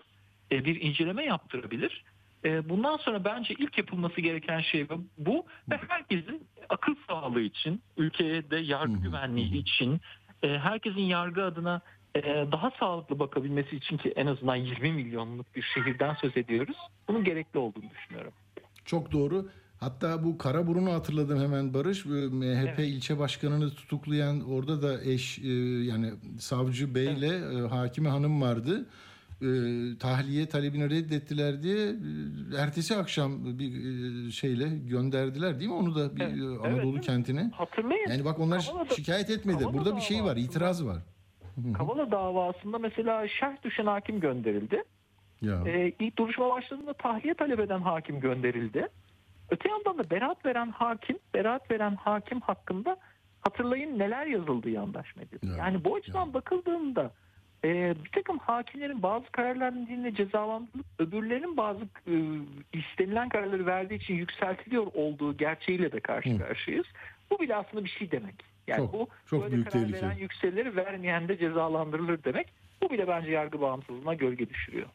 E, bir inceleme yaptırabilir. E, bundan sonra bence ilk yapılması gereken şey bu ve herkesin akıl sağlığı için, ülkeye de yargı güvenliği için, e, herkesin yargı adına e, daha sağlıklı bakabilmesi için ki en azından 20 milyonluk bir şehirden söz ediyoruz. Bunun gerekli olduğunu düşünüyorum. Çok doğru. Hatta bu Karaburun'u hatırladım hemen Barış. Bu MHP Evet. ilçe başkanını tutuklayan orada da eş e, yani savcı beyle e, hakime hanım vardı. E, tahliye talebini reddettiler diye e, ertesi akşam bir e, şeyle gönderdiler değil mi onu da bir Evet, e, Anadolu evet. kentine. Hatırlayın. Yani bak onlar Kavala'da- şikayet etmedi. Kavala Burada bir şey var, itiraz var. Kavala davasında mesela şerh düşen hakim gönderildi. Ya. Ee, ilk duruşma başladığında tahliye talep eden hakim gönderildi. Öte yandan da beraat veren hakim, beraat veren hakim hakkında hatırlayın neler yazıldı yandaş medyada. Ya, Yani bu açıdan ya. bakıldığında e, bir takım hakimlerin bazı kararların dinle cezalandırılıp öbürlerinin bazı e, istenilen kararları verdiği için yükseltiliyor olduğu gerçeğiyle de karşı Hı. karşıyayız. Bu bile aslında bir şey demek. Yani Çok, bu çok böyle büyük karar tehlike. veren yükselir, vermeyen de cezalandırılır demek. Bu bile bence yargı bağımsızlığına gölge düşürüyor.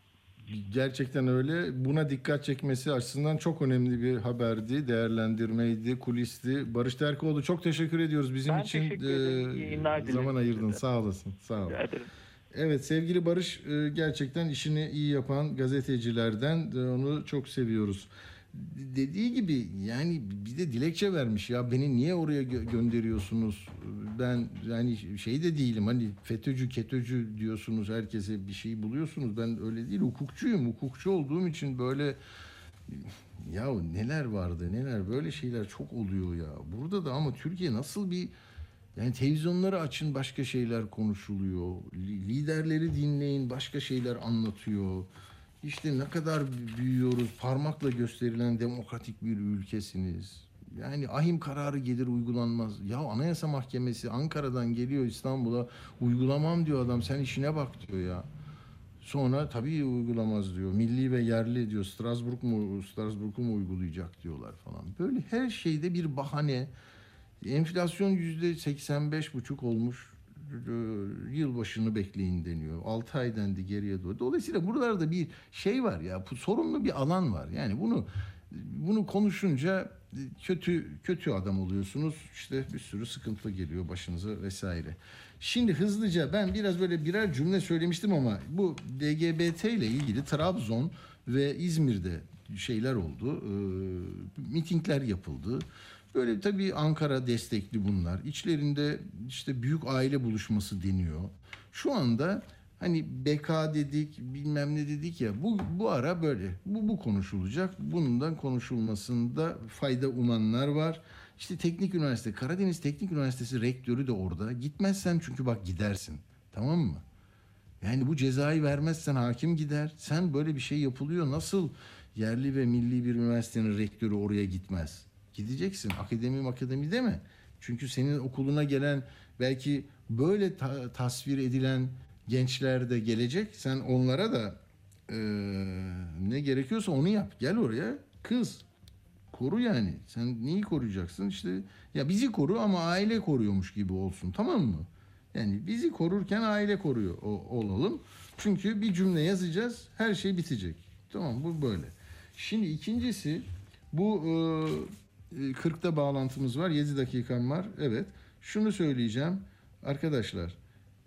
Gerçekten öyle. Buna dikkat çekmesi açısından çok önemli bir haberdi, değerlendirmeydi, kulisti. Barış Terkoğlu çok teşekkür ediyoruz bizim Ben için teşekkür ederim. e, yayınlar dilerim zaman ayırdın. size. Sağ olasın. Sağ ol. Rica ederim. Evet sevgili Barış e, gerçekten işini iyi yapan gazetecilerden e, onu çok seviyoruz. Dediği gibi yani bir de dilekçe vermiş ya beni niye oraya gö- gönderiyorsunuz? Ben yani şey de değilim hani FETÖ'cü KETÖ'cü diyorsunuz herkese bir şey buluyorsunuz. Ben öyle değil hukukçuyum. Hukukçu olduğum için böyle ya neler vardı neler böyle şeyler çok oluyor ya. Burada da ama Türkiye nasıl bir yani televizyonları açın başka şeyler konuşuluyor. Li- Liderleri dinleyin başka şeyler anlatıyor. İşte ne kadar büyüyoruz parmakla gösterilen demokratik bir ülkesiniz. Yani ahim kararı gelir uygulanmaz. Ya Anayasa Mahkemesi Ankara'dan geliyor İstanbul'a uygulamam diyor adam sen işine bak diyor ya. Sonra tabii uygulamaz diyor. Milli ve yerli diyor. Strasbourg mu Strasbourg'u mu uygulayacak diyorlar falan. Böyle her şeyde bir bahane. Enflasyon yüzde 85 buçuk olmuş. Ee, Yılbaşını bekleyin deniyor. 6 ay dendi geriye doğru. Dolayısıyla buralarda bir şey var ya. bu Sorunlu bir alan var. Yani bunu bunu konuşunca kötü kötü adam oluyorsunuz. İşte bir sürü sıkıntı geliyor başınıza vesaire. Şimdi hızlıca ben biraz böyle birer cümle söylemiştim ama bu LGBT ile ilgili Trabzon ve İzmir'de şeyler oldu. E, mitingler yapıldı. Böyle tabii Ankara destekli bunlar. İçlerinde işte büyük aile buluşması deniyor. Şu anda hani BK dedik bilmem ne dedik ya bu bu ara böyle bu bu konuşulacak. Bundan konuşulmasında fayda umanlar var. İşte Teknik Üniversite Karadeniz Teknik Üniversitesi rektörü de orada. Gitmezsen çünkü bak gidersin. Tamam mı? Yani bu cezayı vermezsen hakim gider. Sen böyle bir şey yapılıyor. Nasıl yerli ve milli bir üniversitenin rektörü oraya gitmez? Gideceksin. Akademi akademi deme. Çünkü senin okuluna gelen belki böyle ta- tasvir edilen gençler de gelecek. Sen onlara da eee, ne gerekiyorsa onu yap. Gel oraya kız. Koru yani. Sen neyi koruyacaksın? İşte ya bizi koru ama aile koruyormuş gibi olsun. Tamam mı? Yani bizi korurken aile koruyor o- olalım. Çünkü bir cümle yazacağız. Her şey bitecek. Tamam bu böyle. Şimdi ikincisi bu e, e, 40'ta bağlantımız var. 7 dakikam var. Evet. Şunu söyleyeceğim. Arkadaşlar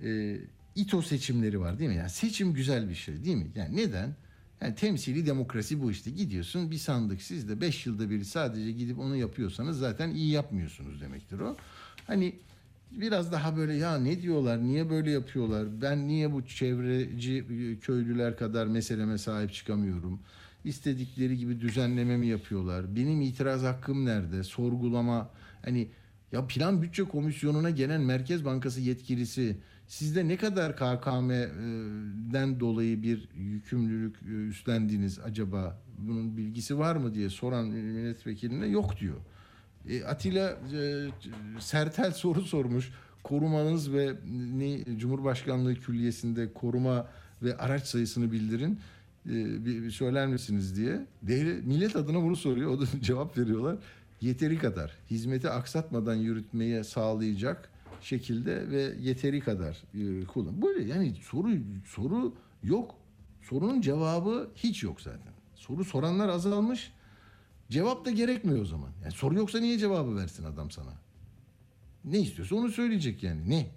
e, İTO seçimleri var değil mi? Yani seçim güzel bir şey değil mi? Yani neden? Yani temsili demokrasi bu işte. Gidiyorsun bir sandık sizde 5 yılda bir sadece gidip onu yapıyorsanız zaten iyi yapmıyorsunuz demektir o. Hani biraz daha böyle ya ne diyorlar, niye böyle yapıyorlar, ben niye bu çevreci e, köylüler kadar meseleme sahip çıkamıyorum, istedikleri gibi düzenleme mi yapıyorlar, benim itiraz hakkım nerede, sorgulama, hani ya plan bütçe komisyonuna gelen Merkez Bankası yetkilisi sizde ne kadar KKM'den dolayı bir yükümlülük e, üstlendiniz acaba bunun bilgisi var mı diye soran milletvekiline yok diyor. E, Atilla e, Sertel soru sormuş. Korumanız ve ne Cumhurbaşkanlığı Külliyesi'nde koruma ve araç sayısını bildirin. E, bir, bir söyler misiniz diye. Devlet, millet adına bunu soruyor. O da cevap veriyorlar. Yeteri kadar hizmeti aksatmadan yürütmeye sağlayacak şekilde ve yeteri kadar e, kullan. Böyle yani soru soru yok. Sorunun cevabı hiç yok zaten. Soru soranlar azalmış. Cevap da gerekmiyor o zaman. Yani soru yoksa niye cevabı versin adam sana? Ne istiyorsa onu söyleyecek yani. Ne?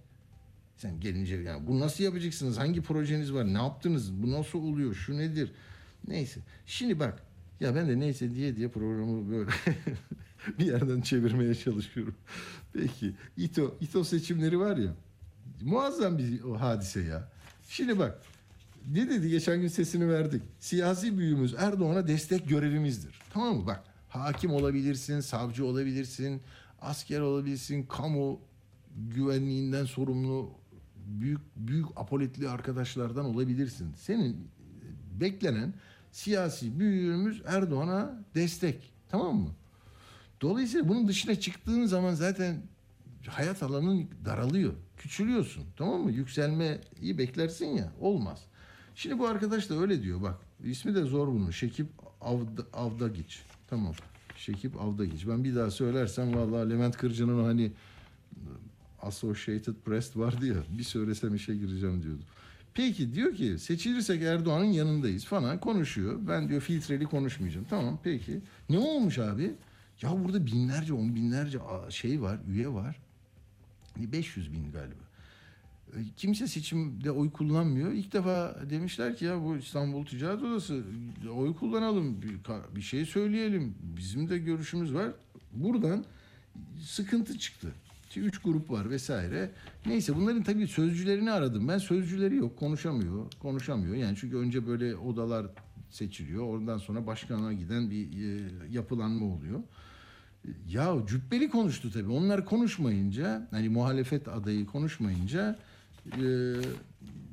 Sen gelince yani bu nasıl yapacaksınız? Hangi projeniz var? Ne yaptınız? Bu nasıl oluyor? Şu nedir? Neyse. Şimdi bak. Ya ben de neyse diye diye programı böyle bir yerden çevirmeye çalışıyorum. Peki. İTO, İTO seçimleri var ya. Muazzam bir o hadise ya. Şimdi bak. Ne dedi geçen gün sesini verdik. Siyasi büyüğümüz Erdoğan'a destek görevimizdir. Tamam mı? Bak hakim olabilirsin, savcı olabilirsin, asker olabilirsin, kamu güvenliğinden sorumlu büyük büyük apoletli arkadaşlardan olabilirsin. Senin beklenen siyasi büyüğümüz Erdoğan'a destek. Tamam mı? Dolayısıyla bunun dışına çıktığın zaman zaten hayat alanın daralıyor. Küçülüyorsun. Tamam mı? Yükselmeyi beklersin ya. Olmaz. Şimdi bu arkadaş da öyle diyor bak. ismi de zor bunun. Şekip Avda, Avdagiç. Tamam. Şekip Avdagiç. Ben bir daha söylersem vallahi Levent Kırca'nın o hani Associated Press vardı ya bir söylesem işe gireceğim diyordu. Peki diyor ki seçilirsek Erdoğan'ın yanındayız falan konuşuyor. Ben diyor filtreli konuşmayacağım. Tamam peki. Ne olmuş abi? Ya burada binlerce on binlerce şey var üye var. Hani 500 bin galiba. E, Kimse seçimde oy kullanmıyor. İlk defa demişler ki ya bu İstanbul Ticaret Odası oy kullanalım, bir, bir şey söyleyelim. Bizim de görüşümüz var. Buradan sıkıntı çıktı. İşte Üç grup var vesaire. Neyse bunların tabii sözcülerini aradım. Ben sözcüleri yok. Konuşamıyor. Konuşamıyor. Yani çünkü önce böyle odalar seçiliyor. Oradan sonra başkanlığa giden bir e, yapılanma oluyor. Ya cübbeli konuştu tabii. Onlar konuşmayınca hani muhalefet adayı konuşmayınca e,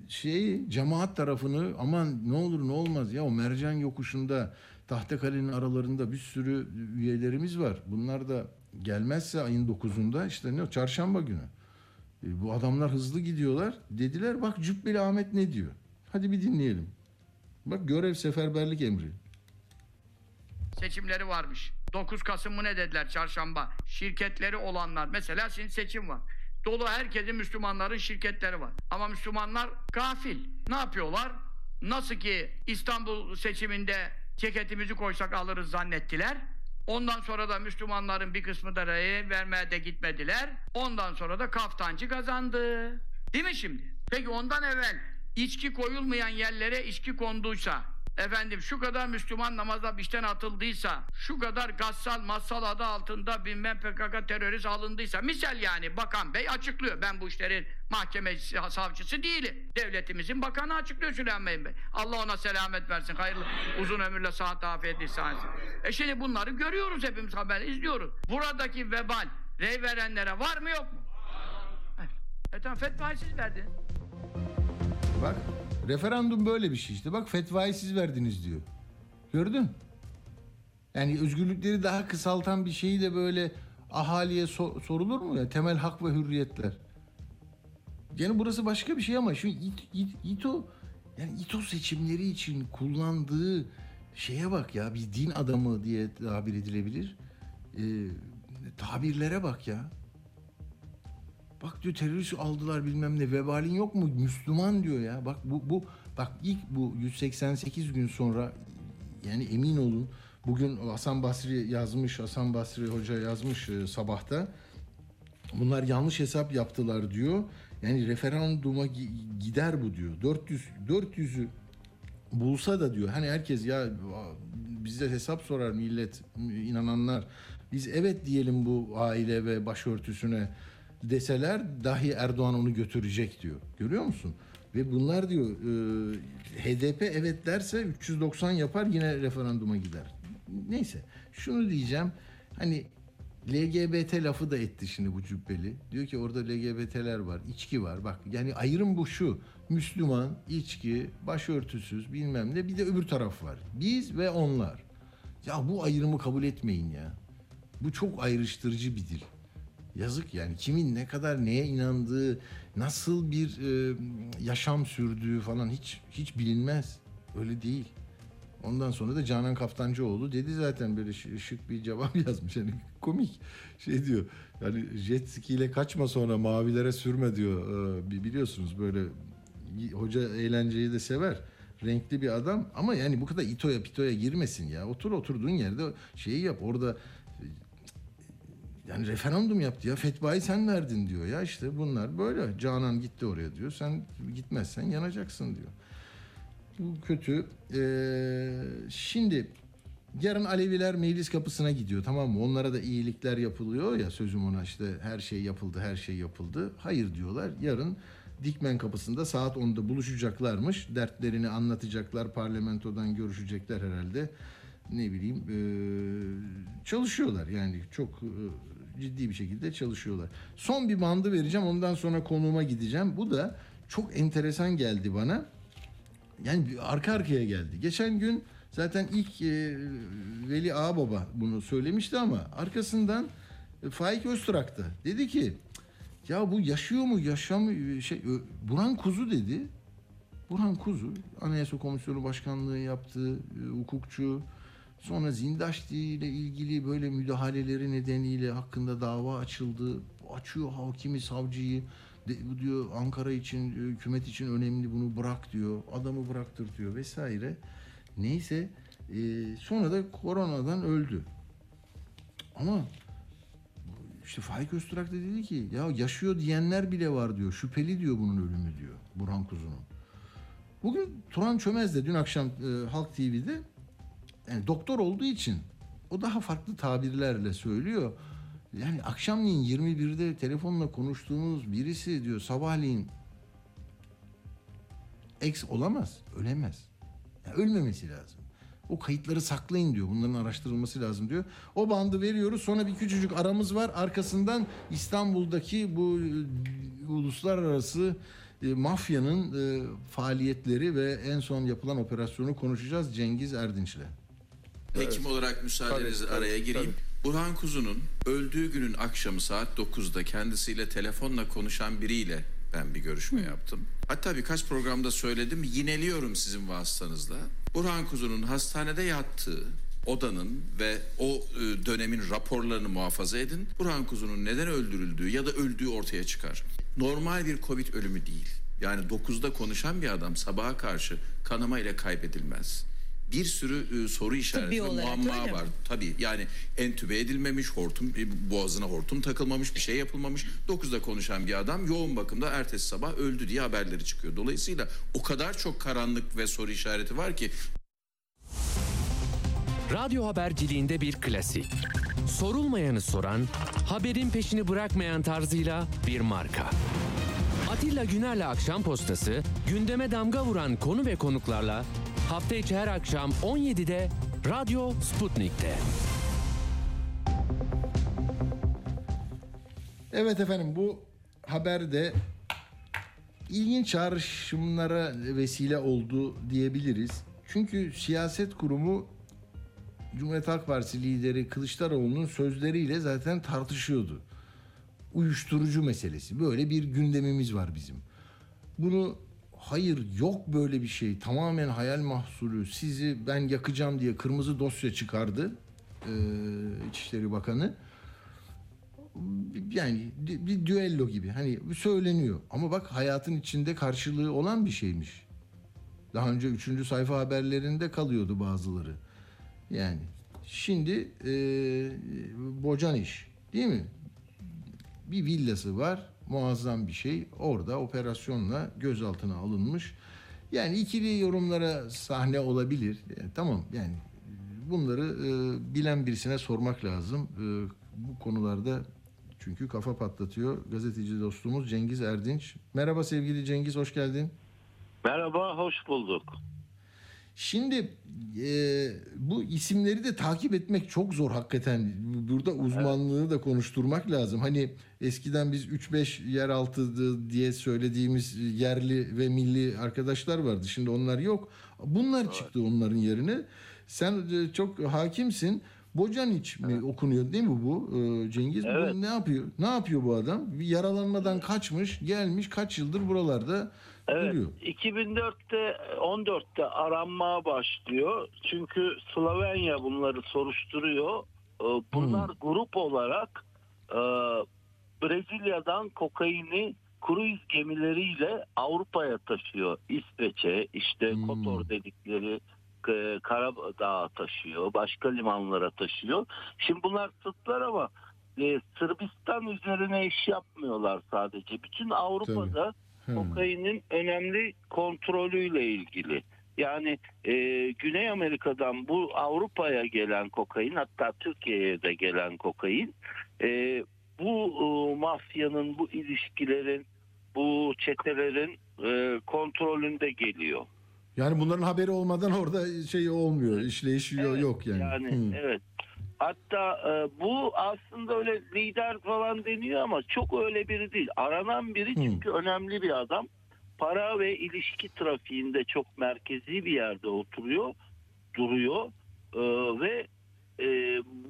şey cemaat tarafını aman ne olur ne olmaz ya o mercan yokuşunda Tahtakale'nin aralarında bir sürü üyelerimiz var. Bunlar da gelmezse ayın 9'unda işte ne çarşamba günü. E, bu adamlar hızlı gidiyorlar. Dediler bak Cübbeli Ahmet ne diyor. Hadi bir dinleyelim. Bak görev seferberlik emri. seçimleri varmış. 9 Kasım mı ne dediler çarşamba. Şirketleri olanlar mesela şimdi seçim var. Dolu herkesin Müslümanların şirketleri var. Ama Müslümanlar gafil. Ne yapıyorlar? Nasıl ki İstanbul seçiminde ceketimizi koysak alırız zannettiler. Ondan sonra da Müslümanların bir kısmı da reye vermeye de gitmediler. Ondan sonra da kaftancı kazandı. Değil mi şimdi? Peki ondan evvel içki koyulmayan yerlere içki konduysa efendim şu kadar Müslüman namaza işten atıldıysa, şu kadar gassal massal adı altında bilmem PKK terörist alındıysa, misal yani Bakan Bey açıklıyor. Ben bu işlerin mahkemesi, savcısı değilim. Devletimizin bakanı açıklıyor Süleyman Bey. Allah ona selamet versin. Hayırlı uzun ömürle sıhhat afiyet ihsan. E şimdi bunları görüyoruz hepimiz haber izliyoruz. Buradaki vebal rey verenlere var mı yok mu? E tamam fetvayı siz verdiniz. Bak referandum böyle bir şey işte. Bak fetvayı siz verdiniz diyor. Gördün? Yani özgürlükleri daha kısaltan bir şeyi de böyle ahaliye so- sorulur mu ya? Temel hak ve hürriyetler. Yani burası başka bir şey ama şu İ- İ- İTO yani İTO seçimleri için kullandığı şeye bak ya bir din adamı diye tabir edilebilir. Ee, tabirlere bak ya. Bak diyor terörist aldılar bilmem ne vebalin yok mu Müslüman diyor ya. Bak bu bu bak ilk bu 188 gün sonra yani emin olun bugün Hasan Basri yazmış Hasan Basri Hoca yazmış e, sabahta. Bunlar yanlış hesap yaptılar diyor. Yani referanduma gi- gider bu diyor. 400 400'ü bulsa da diyor hani herkes ya bize hesap sorar millet inananlar biz evet diyelim bu aile ve başörtüsüne deseler dahi Erdoğan onu götürecek diyor. Görüyor musun? Ve bunlar diyor e, HDP evet derse 390 yapar yine referanduma gider. Neyse şunu diyeceğim hani LGBT lafı da etti şimdi bu cübbeli. Diyor ki orada LGBT'ler var, içki var. Bak yani ayrım bu şu. Müslüman, içki, başörtüsüz bilmem ne bir de öbür taraf var. Biz ve onlar. Ya bu ayrımı kabul etmeyin ya. Bu çok ayrıştırıcı bir dil. Yazık yani kimin ne kadar neye inandığı, nasıl bir e, yaşam sürdüğü falan hiç hiç bilinmez. Öyle değil. Ondan sonra da Canan Kaftancıoğlu dedi zaten böyle şı- şık bir cevap yazmış. Hani komik şey diyor. Yani jet ski ile kaçma sonra mavilere sürme diyor. Bi- biliyorsunuz böyle hoca eğlenceyi de sever. Renkli bir adam ama yani bu kadar itoya pitoya girmesin ya. Otur oturduğun yerde şeyi yap. Orada e, yani referandum yaptı ya fetvayı sen verdin diyor ya işte bunlar böyle Canan gitti oraya diyor sen gitmezsen yanacaksın diyor. Bu kötü. Ee, şimdi yarın Aleviler meclis kapısına gidiyor tamam mı? Onlara da iyilikler yapılıyor ya sözüm ona işte her şey yapıldı her şey yapıldı. Hayır diyorlar yarın Dikmen kapısında saat 10'da buluşacaklarmış. Dertlerini anlatacaklar parlamentodan görüşecekler herhalde. Ne bileyim ee, çalışıyorlar yani çok ee, ciddi bir şekilde çalışıyorlar. Son bir bandı vereceğim ondan sonra konuğuma gideceğim. Bu da çok enteresan geldi bana. Yani arka arkaya geldi. Geçen gün zaten ilk e, Veli Ağababa bunu söylemişti ama arkasından e, Faik Öztürk da dedi ki ya bu yaşıyor mu yaşamıyor şey Burhan Kuzu dedi. Burhan Kuzu Anayasa Komisyonu Başkanlığı yaptı, e, hukukçu. Sonra Zindaşti ile ilgili böyle müdahaleleri nedeniyle hakkında dava açıldı. Açıyor hakimi, savcıyı. De, diyor Ankara için, e, hükümet için önemli bunu bırak diyor. Adamı bıraktır diyor vesaire. Neyse e, sonra da koronadan öldü. Ama işte Faik Öztürk de dedi ki ya yaşıyor diyenler bile var diyor. Şüpheli diyor bunun ölümü diyor Burhan Kuzu'nun. Bugün Turan Çömez de dün akşam e, Halk TV'de yani doktor olduğu için o daha farklı tabirlerle söylüyor. Yani akşamleyin 21'de telefonla konuştuğunuz birisi diyor sabahleyin ex olamaz, ölemez. Yani ölmemesi lazım. O kayıtları saklayın diyor. Bunların araştırılması lazım diyor. O bandı veriyoruz. Sonra bir küçücük aramız var. Arkasından İstanbul'daki bu e, uluslararası e, mafyanın e, faaliyetleri ve en son yapılan operasyonu konuşacağız Cengiz Erdinç'le. Hekim olarak müsaadenizle araya gireyim. Burhan Kuzu'nun öldüğü günün akşamı saat 9'da kendisiyle telefonla konuşan biriyle ben bir görüşme yaptım. Hatta birkaç programda söyledim. Yineliyorum sizin vasıtanızla. Burhan Kuzu'nun hastanede yattığı odanın ve o e, dönemin raporlarını muhafaza edin. Burhan Kuzu'nun neden öldürüldüğü ya da öldüğü ortaya çıkar. Normal bir Covid ölümü değil. Yani 9'da konuşan bir adam sabaha karşı kanama ile kaybedilmez. Bir sürü e, soru işareti ve muamma öyle mi? var. Tabii yani entübe edilmemiş, hortum e, boğazına hortum takılmamış, bir şey yapılmamış. 9'da konuşan bir adam yoğun bakımda ertesi sabah öldü diye haberleri çıkıyor. Dolayısıyla o kadar çok karanlık ve soru işareti var ki Radyo haberciliğinde bir klasik. Sorulmayanı soran, haberin peşini bırakmayan tarzıyla bir marka. Atilla Güner'le Akşam Postası, gündeme damga vuran konu ve konuklarla hafta içi her akşam 17'de Radyo Sputnik'te. Evet efendim bu haberde ilginç çağrışımlara vesile oldu diyebiliriz. Çünkü siyaset kurumu Cumhuriyet Halk Partisi lideri Kılıçdaroğlu'nun sözleriyle zaten tartışıyordu. Uyuşturucu meselesi. Böyle bir gündemimiz var bizim. Bunu hayır yok böyle bir şey tamamen hayal mahsulü sizi ben yakacağım diye kırmızı dosya çıkardı ee, İçişleri Bakanı yani bir düello gibi hani söyleniyor ama bak hayatın içinde karşılığı olan bir şeymiş. Daha önce üçüncü sayfa haberlerinde kalıyordu bazıları. Yani şimdi e, bocan iş değil mi? Bir villası var muazzam bir şey orada operasyonla gözaltına alınmış. Yani ikili yorumlara sahne olabilir. Yani tamam yani bunları e, bilen birisine sormak lazım. E, bu konularda çünkü kafa patlatıyor. Gazeteci dostumuz Cengiz Erdinç. Merhaba sevgili Cengiz, hoş geldin. Merhaba, hoş bulduk. Şimdi e, bu isimleri de takip etmek çok zor hakikaten. Burada uzmanlığı da konuşturmak lazım. Hani eskiden biz 3-5 yeraltı diye söylediğimiz yerli ve milli arkadaşlar vardı. Şimdi onlar yok. Bunlar çıktı onların yerine. Sen e, çok hakimsin. Bocaniç mi okunuyor değil mi bu e, Cengiz? Bu Evet. ne yapıyor? Ne yapıyor bu adam? Bir yaralanmadan kaçmış, gelmiş kaç yıldır buralarda Evet, duruyor. 2004'te 14'te aranmaya başlıyor. Çünkü Slovenya bunları soruşturuyor. Ee, Bunlar grup olarak e, Brezilya'dan kokaini kruiz gemileriyle Avrupa'ya taşıyor. İsveç'e, işte Hmm. Kotor dedikleri e, Karadağ'a taşıyor. Başka limanlara taşıyor. Şimdi bunlar Sırplar ama e, Sırbistan üzerine iş yapmıyorlar sadece. Bütün Avrupa'da Hı. kokainin önemli kontrolüyle ilgili. Yani e, Güney Amerika'dan bu Avrupa'ya gelen kokain hatta Türkiye'ye de gelen kokain e, bu e, mafyanın bu ilişkilerin bu çetelerin e, kontrolünde geliyor. Yani bunların haberi olmadan orada şey olmuyor, işleyiş Evet, yok yani. Yani Hı. evet. Hatta e, bu aslında öyle lider falan deniyor ama çok öyle biri değil. Aranan biri Hı. çünkü önemli bir adam. Para ve ilişki trafiğinde çok merkezi bir yerde oturuyor, duruyor E, ve e,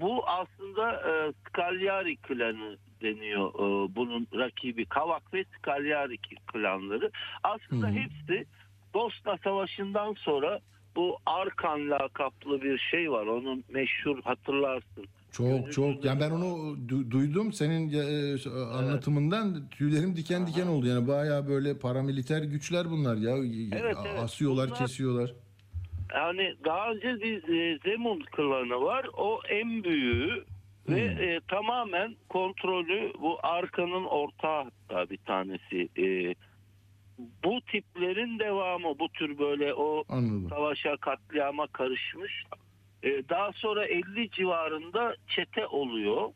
bu aslında e, Scagliari klanı deniyor. E, bunun rakibi Kavak ve Scagliari klanları. Aslında hı. hepsi Bosna Savaşı'ndan sonra bu Arkan lakaplı bir şey var. Onun meşhur hatırlarsın. Çok çok. Yani ben onu du- duydum senin e, anlatımından tüylerim diken diken oldu. Yani bayağı böyle paramiliter güçler bunlar ya. Evet, evet. Asıyorlar, Bunlar- kesiyorlar. Yani daha önce bir e, Zemun klanı var. O en büyüğü ve e, tamamen kontrolü bu Arkan'ın ortağı hatta bir tanesi. E, bu tiplerin devamı bu tür böyle o Anladım. savaşa katliama karışmış. Ee, daha sonra 50 civarında çete oluyor.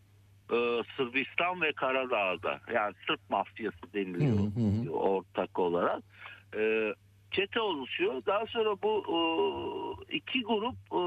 Ee, Sırbistan ve Karadağ'da. Yani Sırp mafyası deniliyor Hı hı ortak olarak. Ee, çete oluşuyor. Daha sonra bu e, iki grup e,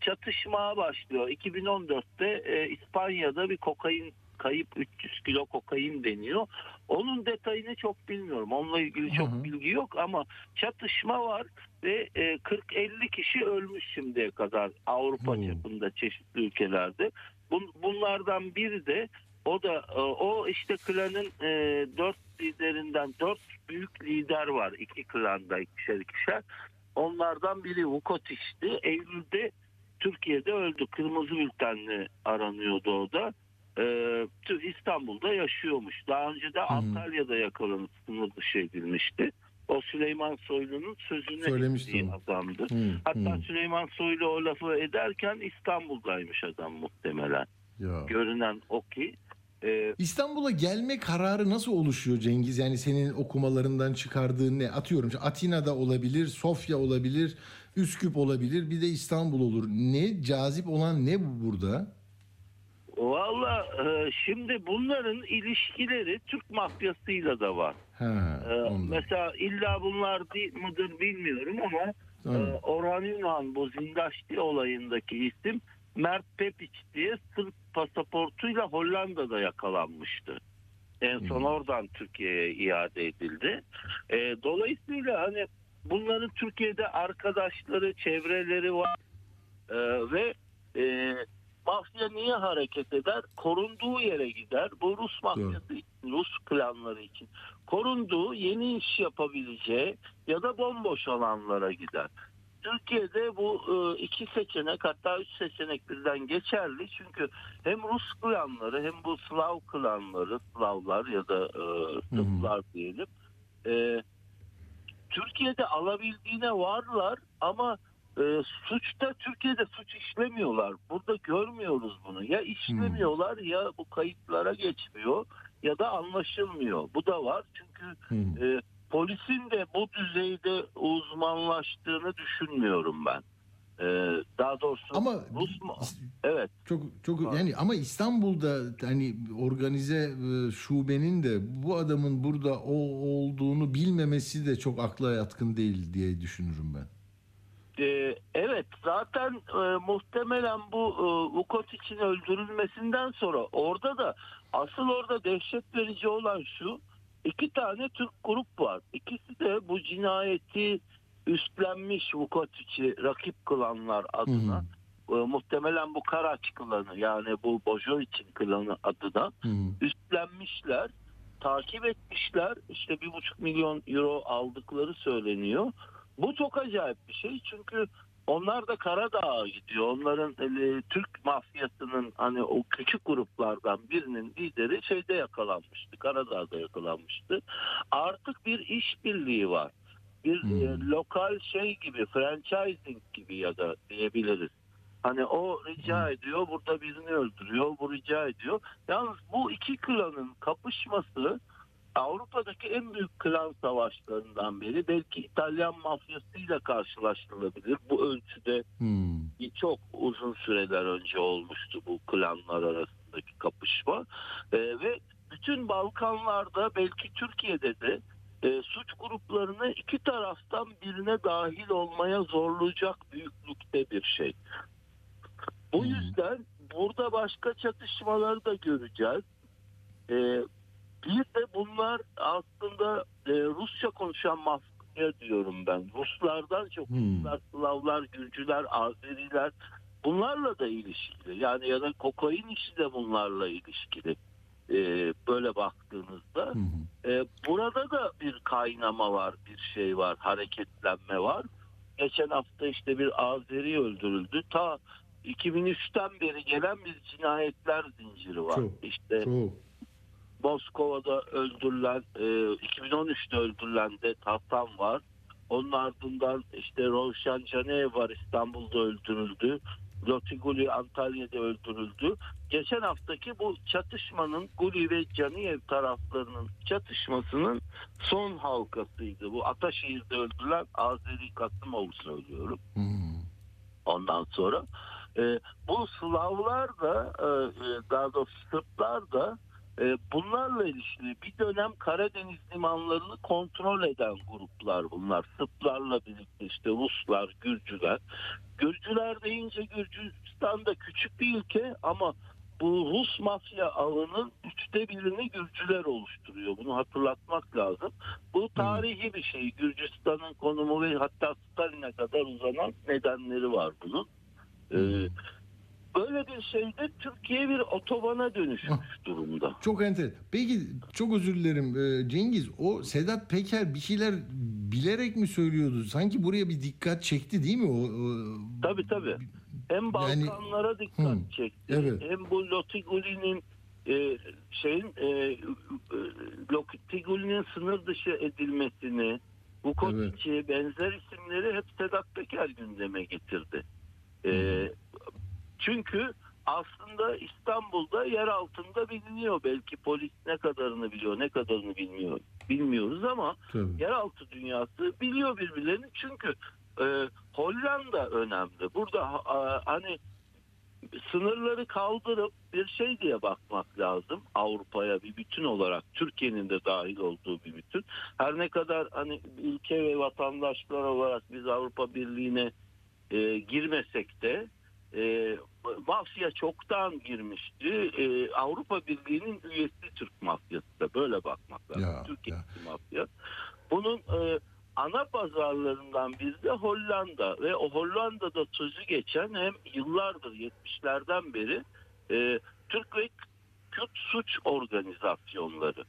çatışmaya başlıyor. 2014'te e, İspanya'da bir kokain kayıp 300 kilo kokain deniyor. Onun detayını çok bilmiyorum. Onunla ilgili çok Hı hı. bilgi yok ama çatışma var ve e, 40-50 kişi ölmüş şimdiye kadar Avrupa Hmm. çapında çeşitli ülkelerde. Bun- bunlardan biri de o da e, o işte klanın e, dört liderinden dört büyük lider var iki klanda ikişer ikişer. Onlardan biri Vukotiş'ti. Eylül'de Türkiye'de öldü. Kırmızı bültenle aranıyordu o da. Tüm İstanbul'da yaşıyormuş. Daha önce de Antalya'da yakalanıp sınır dışı edilmişti. O Süleyman Soylu'nun sözüne onu. adamdı. Hı, Hatta hı. Süleyman Soylu o lafı ederken İstanbul'daymış adam muhtemelen. Ya. Görünen o ki. E, İstanbul'a gelme kararı nasıl oluşuyor Cengiz? Yani senin okumalarından çıkardığın ne? Atıyorum Atina'da olabilir, Sofya olabilir, Üsküp olabilir, bir de İstanbul olur. Ne cazip olan ne bu burada? Valla e, şimdi bunların ilişkileri Türk mafyasıyla da var. Ha, E, mesela illa bunlar değil, mıdır bilmiyorum ama e, Orhan Ünal bu Zindaşti olayındaki isim Mert Pepiç diye Sırp pasaportuyla Hollanda'da yakalanmıştı. En son oradan Türkiye'ye iade edildi. E, dolayısıyla hani bunların Türkiye'de arkadaşları, çevreleri var E, ve e, mafya niye hareket eder? Korunduğu yere gider. Bu Rus mafyası için, Rus klanları için. Korunduğu yeni iş yapabileceği ya da bomboş alanlara gider. Türkiye'de bu e, iki seçenek hatta üç seçenek birden geçerli. Çünkü hem Rus klanları hem bu Slav klanları, Slavlar ya da e, Sırplar diyelim. e, Türkiye'de alabildiğine varlar ama e, suçta Türkiye'de suç işlemiyorlar. Burada görmüyoruz bunu. Ya işlemiyorlar ya bu kayıtlara geçmiyor ya da anlaşılmıyor. Bu da var çünkü Hmm. e, polisin de bu düzeyde uzmanlaştığını düşünmüyorum ben. E, daha doğrusu Ama Rus mu? Evet. çok çok Var. yani ama İstanbul'da hani organize e, şubenin de bu adamın burada o olduğunu bilmemesi de çok akla yatkın değil diye düşünürüm ben. Ee, evet zaten e, muhtemelen bu e, Vukotic'in öldürülmesinden sonra orada da asıl orada dehşet verici olan şu iki tane Türk grup var. İkisi de bu cinayeti üstlenmiş Vukotic'i rakip kılanlar adına. E, muhtemelen bu Karaç klanı yani bu Bojovic'in klanı adına Hı. üstlenmişler, takip etmişler. İşte bir buçuk milyon euro aldıkları söyleniyor. Bu çok acayip bir şey çünkü onlar da Karadağ'a gidiyor. Onların e, Türk mafyasının hani o küçük gruplardan birinin lideri şeyde yakalanmıştı. Karadağ'da yakalanmıştı. Artık bir işbirliği var. Bir Hmm. e, lokal şey gibi, franchising gibi ya da diyebiliriz. Hani o rica ediyor, burada birini öldürüyor, bu rica ediyor. Yalnız bu iki klanın kapışması Avrupa'daki en büyük klan savaşlarından biri. Belki İtalyan mafyasıyla karşılaştırılabilir. Bu ölçüde Hmm. çok uzun süreler önce olmuştu bu klanlar arasındaki kapışma. Ee, ve bütün Balkanlarda belki Türkiye'de de e, suç gruplarını iki taraftan birine dahil olmaya zorlayacak büyüklükte bir şey. Bu Hmm. yüzden burada başka çatışmaları da göreceğiz. Ee, bir de bunlar aslında e, Rusça konuşan mafya diyorum ben. Ruslardan çok Hmm. Ruslar, Slavlar, Gürcüler, Azeriler bunlarla da ilişkili. Yani ya da kokain işi de bunlarla ilişkili. Ee, böyle baktığınızda hı. e, burada da bir kaynama var, bir şey var, hareketlenme var. Geçen hafta işte bir Azeri öldürüldü. Ta 2003'ten beri gelen bir cinayetler zinciri var. Çok, işte Çok. Moskova'da öldürülen, e, 2013'te öldürülen de Tahtan var. Onun ardından işte Rovşan Canev var İstanbul'da öldürüldü. Loti Guli Antalya'da öldürüldü. Geçen haftaki bu çatışmanın Guli ve Canev taraflarının çatışmasının son halkasıydı. Bu Ataşehir'de öldürülen Azeri Kasımov söylüyorum. Hmm. Ondan sonra e, bu Slavlar da e, e, daha doğrusu Sırplar da bunlarla ilişkili bir dönem Karadeniz limanlarını kontrol eden gruplar bunlar. Sırplarla birlikte işte Ruslar, Gürcüler. Gürcüler deyince Gürcistan da küçük bir ülke ama bu Rus mafya ağının üçte birini Gürcüler oluşturuyor. Bunu hatırlatmak lazım. Bu tarihi bir şey. Gürcistan'ın konumu ve hatta Stalin'e kadar uzanan nedenleri var bunun. Ee, böyle bir şeyde Türkiye bir otobana dönüşmüş durumda. Çok enter. Peki çok özür dilerim Ee, Cengiz. O Sedat Peker bir şeyler bilerek mi söylüyordu? Sanki buraya bir dikkat çekti değil mi o? o- Tabii tabii. Hem Balkanlara dikkat Hı, çekti. evet. Hem bu Lotiguli'nin e, şeyin e, e, Lotiguli'nin sınır dışı edilmesini, Vukotic'i benzer isimleri hep Sedat Peker gündeme getirdi. E, çünkü aslında İstanbul'da yer altında biliniyor. Belki polis ne kadarını biliyor, ne kadarını bilmiyor. Bilmiyoruz ama Tabii. yeraltı dünyası biliyor birbirlerini. Çünkü e, Hollanda önemli. Burada ha- hani sınırları kaldırıp bir şey diye bakmak lazım Avrupa'ya bir bütün olarak Türkiye'nin de dahil olduğu bir bütün. Her ne kadar hani ülke ve vatandaşlar olarak biz Avrupa Birliği'ne e, girmesek de e, mafya çoktan girmişti. E, Avrupa Birliği'nin üyesi Türk mafyası da böyle bakmak lazım. Ya, Türkiye'deki mafya. Bunun e, ana pazarlarından biri de Hollanda ve o Hollanda'da sözü geçen hem yıllardır 70'lerden beri e, Türk ve Kürt suç organizasyonları.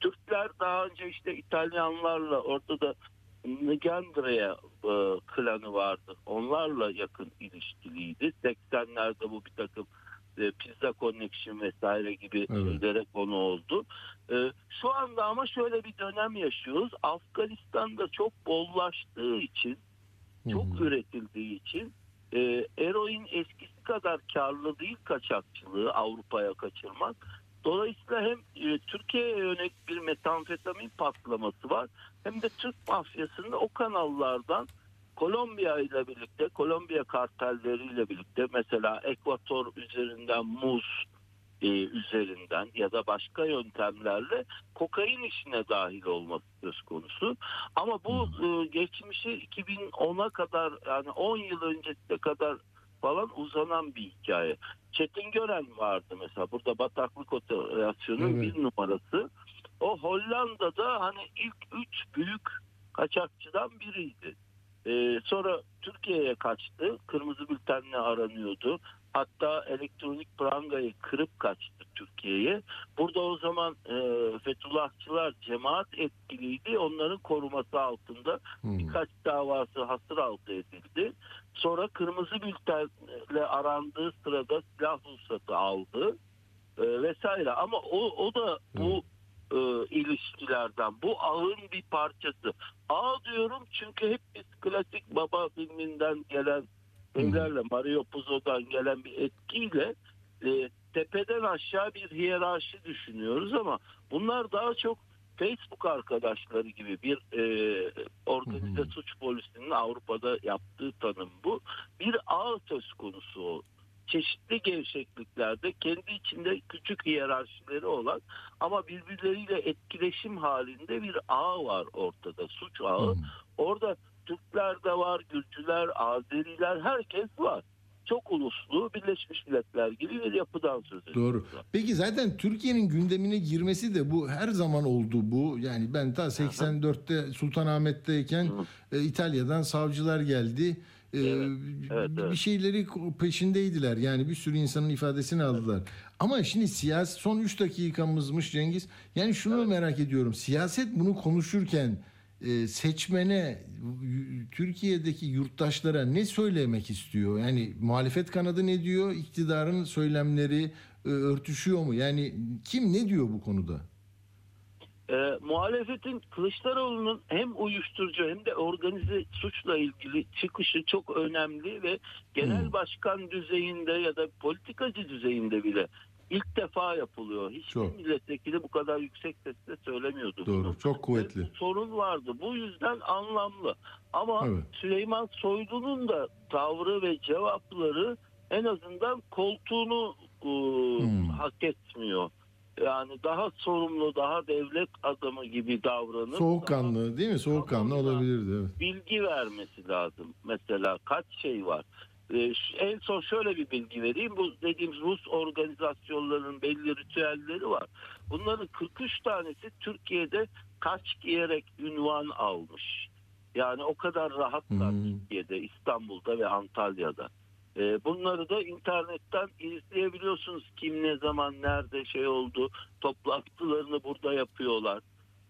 Türkler daha önce işte İtalyanlarla orada da Ngandreya e, klanı vardı. Onlarla yakın ilişkiliydi. 80'lerde bu bir takım e, Pizza Connection vesaire gibi Evet. şeylere konu oldu. E, şu anda ama şöyle bir dönem yaşıyoruz. Afganistan'da çok bollaştığı için, çok hı. üretildiği için e, eroin eskisi kadar karlı değil kaçakçılığı Avrupa'ya kaçırmak. Dolayısıyla hem e, Türkiye'ye yönelik bir metamfetamin patlaması var hem de Türk mafyasının o kanallardan Kolombiya ile birlikte, Kolombiya kartelleriyle birlikte mesela Ekvator üzerinden muz e, üzerinden ya da başka yöntemlerle kokain işine dahil olması söz konusu. Ama bu e, geçmişi 2010'a kadar yani 10 yıl öncesine kadar falan uzanan bir hikaye. Çetin Gören vardı mesela burada bataklık operasyonunun Evet. bir numarası. O Hollanda'da hani ilk üç büyük kaçakçıdan biriydi. Ee, sonra Türkiye'ye kaçtı. Kırmızı bültenle aranıyordu. Hatta elektronik prangayı kırıp kaçtı Türkiye'ye. Burada o zaman e, Fethullahçılar cemaat etkiliydi. Onların koruması altında Hı. birkaç davası hasır altı edildi. Sonra kırmızı bültenle arandığı sırada silah ruhsatı aldı e, vesaire. Ama o, o da bu e, ilişkilerden, bu ağın bir parçası. Ağ diyorum çünkü hep biz klasik baba filminden gelen şeylerle, Mario Puzo'dan gelen bir etkiyle e, tepeden aşağı bir hiyerarşi düşünüyoruz ama bunlar daha çok Facebook arkadaşları gibi bir e, organize suç polisinin Avrupa'da yaptığı tanım bu. Bir ağ söz konusu. Çeşitli gevşekliklerde kendi içinde küçük hiyerarşileri olan ama birbirleriyle etkileşim halinde bir ağ var ortada. Suç ağı. Hı. Orada Türkler de var, Gürcüler, Azeriler herkes var. Çok uluslu Birleşmiş Milletler gibi bir yapıdan söz ediyoruz. Doğru. Peki zaten Türkiye'nin gündemine girmesi de bu her zaman oldu bu. Yani ben ta 84'te Sultanahmet'teyken e, İtalya'dan savcılar geldi. E, Evet, evet, bir evet. şeyleri peşindeydiler. Yani bir sürü insanın ifadesini aldılar. Ama şimdi siyasi son 3 dakikamızmış Cengiz. Yani şunu merak ediyorum. Siyaset bunu konuşurken e, seçmene Türkiye'deki yurttaşlara ne söylemek istiyor? Yani muhalefet kanadı ne diyor? İktidarın söylemleri e, örtüşüyor mu? Yani kim ne diyor bu konuda? E, muhalefetin Kılıçdaroğlu'nun hem uyuşturucu hem de organize suçla ilgili çıkışı çok önemli ve genel Hmm. başkan düzeyinde ya da politikacı düzeyinde bile ilk defa yapılıyor. Hiçbir Çok. milletvekili bu kadar yüksek sesle söylemiyordu bunu. Doğru. Çok Ve kuvvetli. bu sorun vardı. Bu yüzden anlamlı. Ama Evet. Süleyman Soylu'nun da tavrı ve cevapları en azından koltuğunu e, Hmm. hak etmiyor. Yani daha sorumlu, daha devlet adamı gibi davranıp Soğukkanlı değil mi? Soğukkanlı olabilirdi. Evet. daha bilgi vermesi lazım. Mesela kaç şey var. Ee, en son şöyle bir bilgi vereyim. Bu dediğimiz Rus organizasyonlarının belli ritüelleri var. Bunların 43 tanesi Türkiye'de kaç giyerek ünvan almış. Yani o kadar rahatlar Hmm. Türkiye'de, İstanbul'da ve Antalya'da. Ee, bunları da internetten izleyebiliyorsunuz. Kim ne zaman nerede şey oldu. Toplantılarını burada yapıyorlar.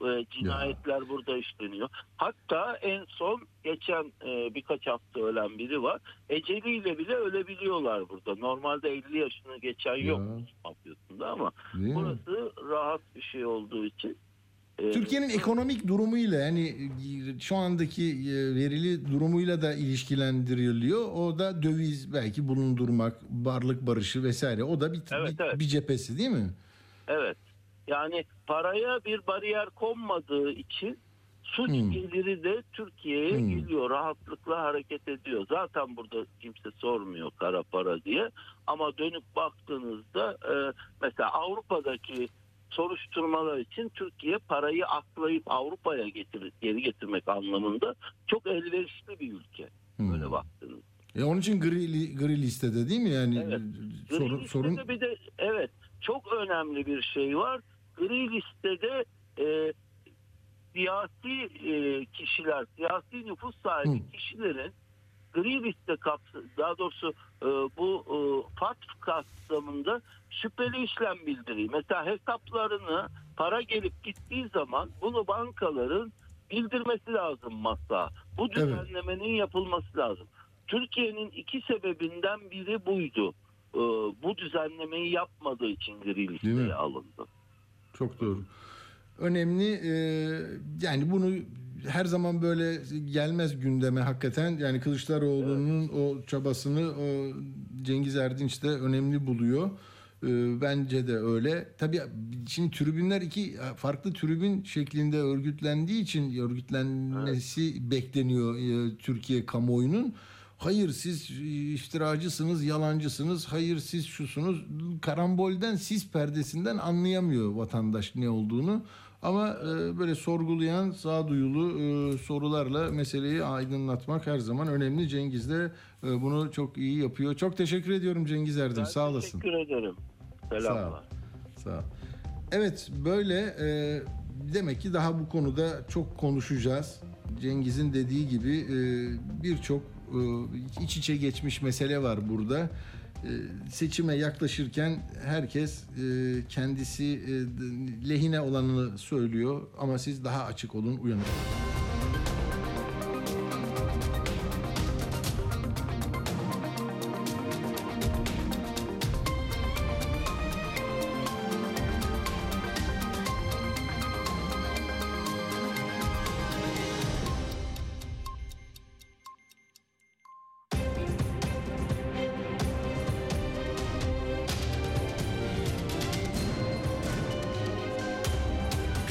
Ee, cinayetler burada işleniyor. Hatta en son geçen e, birkaç hafta ölen biri var. Eceliyle bile ölebiliyorlar burada. Normalde 50 yaşını geçen yok Ya. mafyasında ama Değil mi? burası rahat bir şey olduğu için e, Türkiye'nin ekonomik durumuyla yani e, şu andaki e, verili durumuyla da ilişkilendiriliyor. O da döviz belki bulundurmak, varlık barışı vesaire. O da bir, Evet, bir, evet. bir cephesi değil mi? Evet. Yani paraya bir bariyer konmadığı için suç Hmm. geliri de Türkiye'ye Hmm. geliyor. Rahatlıkla hareket ediyor. Zaten burada kimse sormuyor kara para diye. Ama dönüp baktığınızda e, mesela Avrupa'daki soruşturmalar için Türkiye parayı aklayıp Avrupa'ya getir, geri getirmek anlamında çok elverişli bir ülke. Hmm. Böyle baktığınızda. E onun için gri, gri listede değil mi? Yani Evet. e, sorun, Gri sorun bir de evet çok önemli bir şey var. Gri listede e, siyasi e, kişiler, siyasi nüfus sahibi Hı. kişilerin gri liste kapsa, daha doğrusu e, bu e, FATF kapsamında şüpheli işlem bildiriyor. Mesela hesaplarını para gelip gittiği zaman bunu bankaların bildirmesi lazım masa. Bu Evet. düzenlemenin yapılması lazım. Türkiye'nin iki sebebinden biri buydu. Ee, bu düzenlemeyi yapmadığı için gri listeye alındı. Çok doğru. Önemli e, yani bunu her zaman böyle gelmez gündeme hakikaten. Yani Kılıçdaroğlu'nun o çabasını o Cengiz Erdinç de önemli buluyor. E, bence de öyle. Tabii şimdi tribünler iki farklı tribün şeklinde örgütlendiği için örgütlenmesi bekleniyor e, Türkiye kamuoyunun. Hayır siz iftiracısınız, yalancısınız. Hayır siz şusunuz. Karambolden siz perdesinden anlayamıyor vatandaş ne olduğunu. Ama e, böyle sorgulayan, sağduyulu e, sorularla meseleyi aydınlatmak her zaman önemli. Cengiz de e, bunu çok iyi yapıyor. Çok teşekkür ediyorum Cengiz Erdem. Ben Sağ olasın. Teşekkür ederim. Selamlar. Sağ ol. Evet böyle demek ki daha bu konuda çok konuşacağız. Cengiz'in dediği gibi birçok iç içe geçmiş mesele var burada. E, seçime yaklaşırken herkes e, kendisi e, lehine olanını söylüyor ama siz daha açık olun, uyanık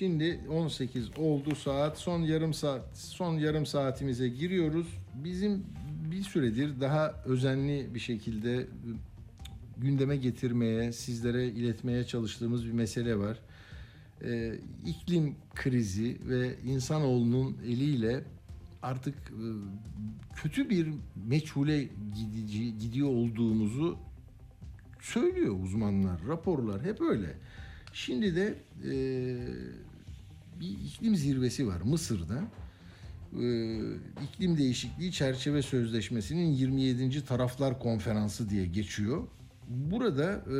Şimdi 18 oldu saat. Son yarım saat son yarım saatimize giriyoruz. Bizim bir süredir daha özenli bir şekilde gündeme getirmeye, sizlere iletmeye çalıştığımız bir mesele var. Ee, iklim krizi ve insanoğlunun eliyle artık e, kötü bir meçhule gidici, gidiyor olduğumuzu söylüyor uzmanlar, raporlar hep öyle. Şimdi de e, bir iklim zirvesi var Mısır'da. E, iklim değişikliği çerçeve sözleşmesinin 27. taraflar konferansı diye geçiyor. Burada e,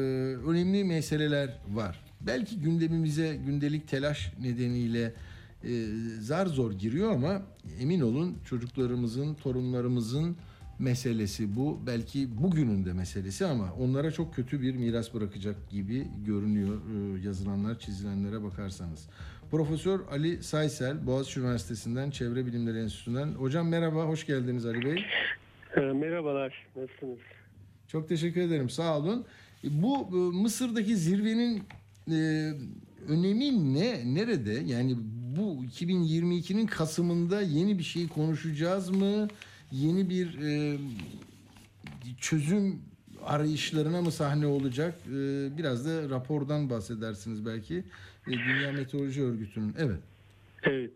önemli meseleler var. Belki gündemimize gündelik telaş nedeniyle e, zar zor giriyor ama emin olun çocuklarımızın, torunlarımızın meselesi bu. Belki bugünün de meselesi ama onlara çok kötü bir miras bırakacak gibi görünüyor e, yazılanlar, çizilenlere bakarsanız. Profesör Ali Saysel, Boğaziçi Üniversitesi'nden Çevre Bilimleri Enstitüsü'nden. Hocam merhaba, hoş geldiniz Ali Bey. Ee, Merhabalar, nasılsınız? Çok teşekkür ederim, sağ olun. E, Bu e, Mısır'daki zirvenin e, önemi ne, nerede? Yani bu 2022'nin Kasım'ında yeni bir şey konuşacağız mı? Yeni bir e, çözüm arayışlarına mı sahne olacak? E, biraz da rapordan bahsedersiniz belki. E, Dünya Meteoroloji Örgütü'nün. Evet. Evet.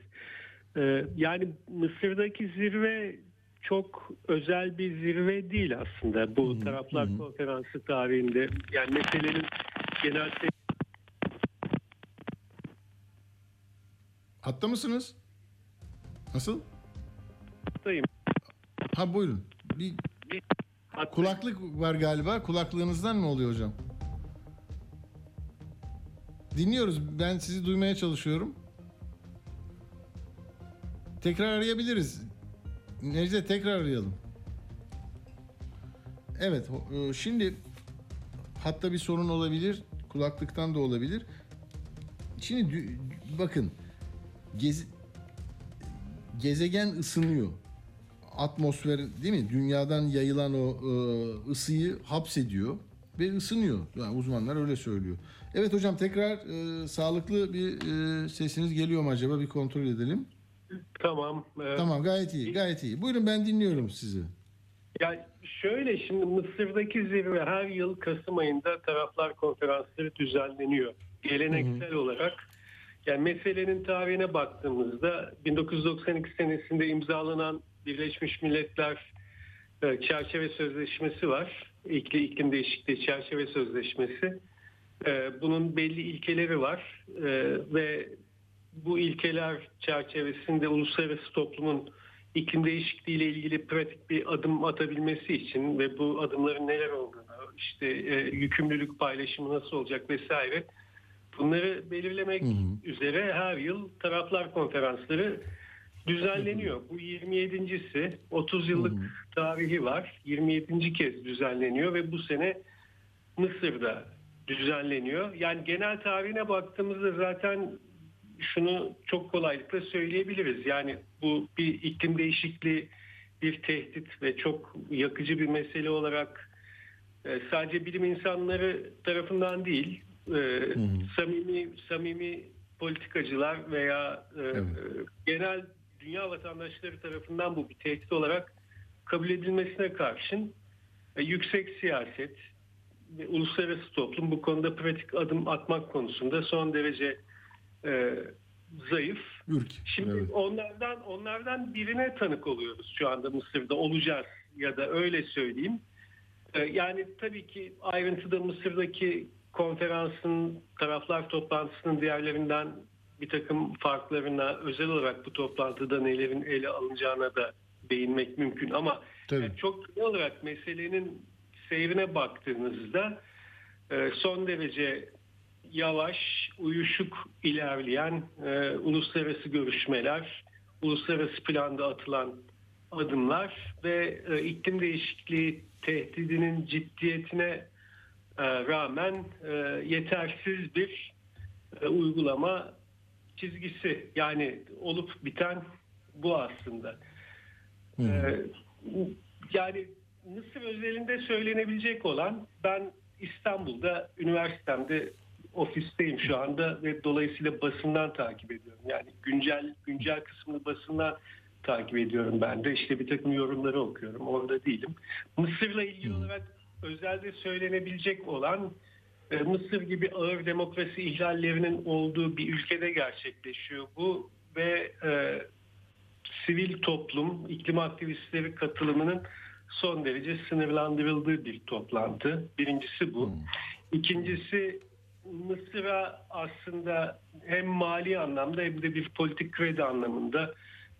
Ee, Yani Mısır'daki zirve çok özel bir zirve değil aslında bu taraflar konferansı tarihinde. Yani meselenin genel Hatta mısınız? Nasıl? Hattayım. Ha buyurun. Bir kulaklık var galiba. Kulaklığınızdan mı oluyor hocam? Dinliyoruz. Ben sizi duymaya çalışıyorum. Tekrar arayabiliriz. Necdet tekrar arayalım. Evet. e, Şimdi hatta bir sorun olabilir. Kulaklıktan da olabilir. Şimdi bakın gez, gezegen ısınıyor. Atmosfer değil mi? Dünyadan yayılan o e, ısıyı hapsediyor ve ısınıyor. Yani uzmanlar öyle söylüyor. Evet hocam tekrar e, sağlıklı bir e, sesiniz geliyor mu acaba? Bir kontrol edelim. Tamam. Ee, Tamam gayet iyi gayet iyi. Buyurun ben dinliyorum sizi. Ya şöyle şimdi Mısır'daki zirve her yıl Kasım ayında taraflar konferansları düzenleniyor. Geleneksel olarak yani meselenin tarihine baktığımızda 1992 senesinde imzalanan Birleşmiş Milletler e, Çerçeve Sözleşmesi var. İklim, iklim değişikliği çerçeve sözleşmesi. E, Bunun belli ilkeleri var E, ve bu ilkeler çerçevesinde uluslararası toplumun iklim değişikliği ile ilgili pratik bir adım atabilmesi için ve bu adımların neler olduğunu, işte yükümlülük paylaşımı nasıl olacak vesaire bunları belirlemek üzere her yıl taraflar konferansları düzenleniyor. Bu 27.si 30 yıllık tarihi var. 27. kez düzenleniyor ve bu sene Mısır'da düzenleniyor. Yani genel tarihine baktığımızda zaten şunu çok kolaylıkla söyleyebiliriz. Yani bu bir iklim değişikliği bir tehdit ve çok yakıcı bir mesele olarak e, sadece bilim insanları tarafından değil e, samimi samimi politikacılar veya e, Evet. genel dünya vatandaşları tarafından bu bir tehdit olarak kabul edilmesine karşın e, yüksek siyaset ve uluslararası toplum bu konuda pratik adım atmak konusunda son derece e, zayıf. Ürk. Şimdi Evet. onlardan onlardan birine tanık oluyoruz şu anda Mısır'da olacağız ya da öyle söyleyeyim. Ee, Yani tabii ki ayrıntıda Mısır'daki konferansın taraflar toplantısının diğerlerinden bir takım farklarına özel olarak bu toplantıda nelerin ele alınacağına da değinmek mümkün ama Tabii. yani çok genel olarak meselenin seyrine baktığınızda e, son derece yavaş, uyuşuk ilerleyen e, uluslararası görüşmeler, uluslararası planda atılan adımlar ve e, iklim değişikliği tehdidinin ciddiyetine e, rağmen e, yetersiz bir e, uygulama çizgisi. Yani olup biten bu aslında. Ee, yani Mısır özelinde söylenebilecek olan ben İstanbul'da üniversitemde ofisteyim şu anda ve dolayısıyla basından takip ediyorum. Yani güncel güncel kısmını basından takip ediyorum ben de. İşte bir takım yorumları okuyorum. Orada değilim. Mısır'la ilgili olarak özelde söylenebilecek olan Mısır gibi ağır demokrasi ihlallerinin olduğu bir ülkede gerçekleşiyor bu ve e, sivil toplum, iklim aktivistleri katılımının son derece sınırlandırıldığı bir toplantı. Birincisi bu. İkincisi Mısır'a aslında hem mali anlamda hem de bir politik kredi anlamında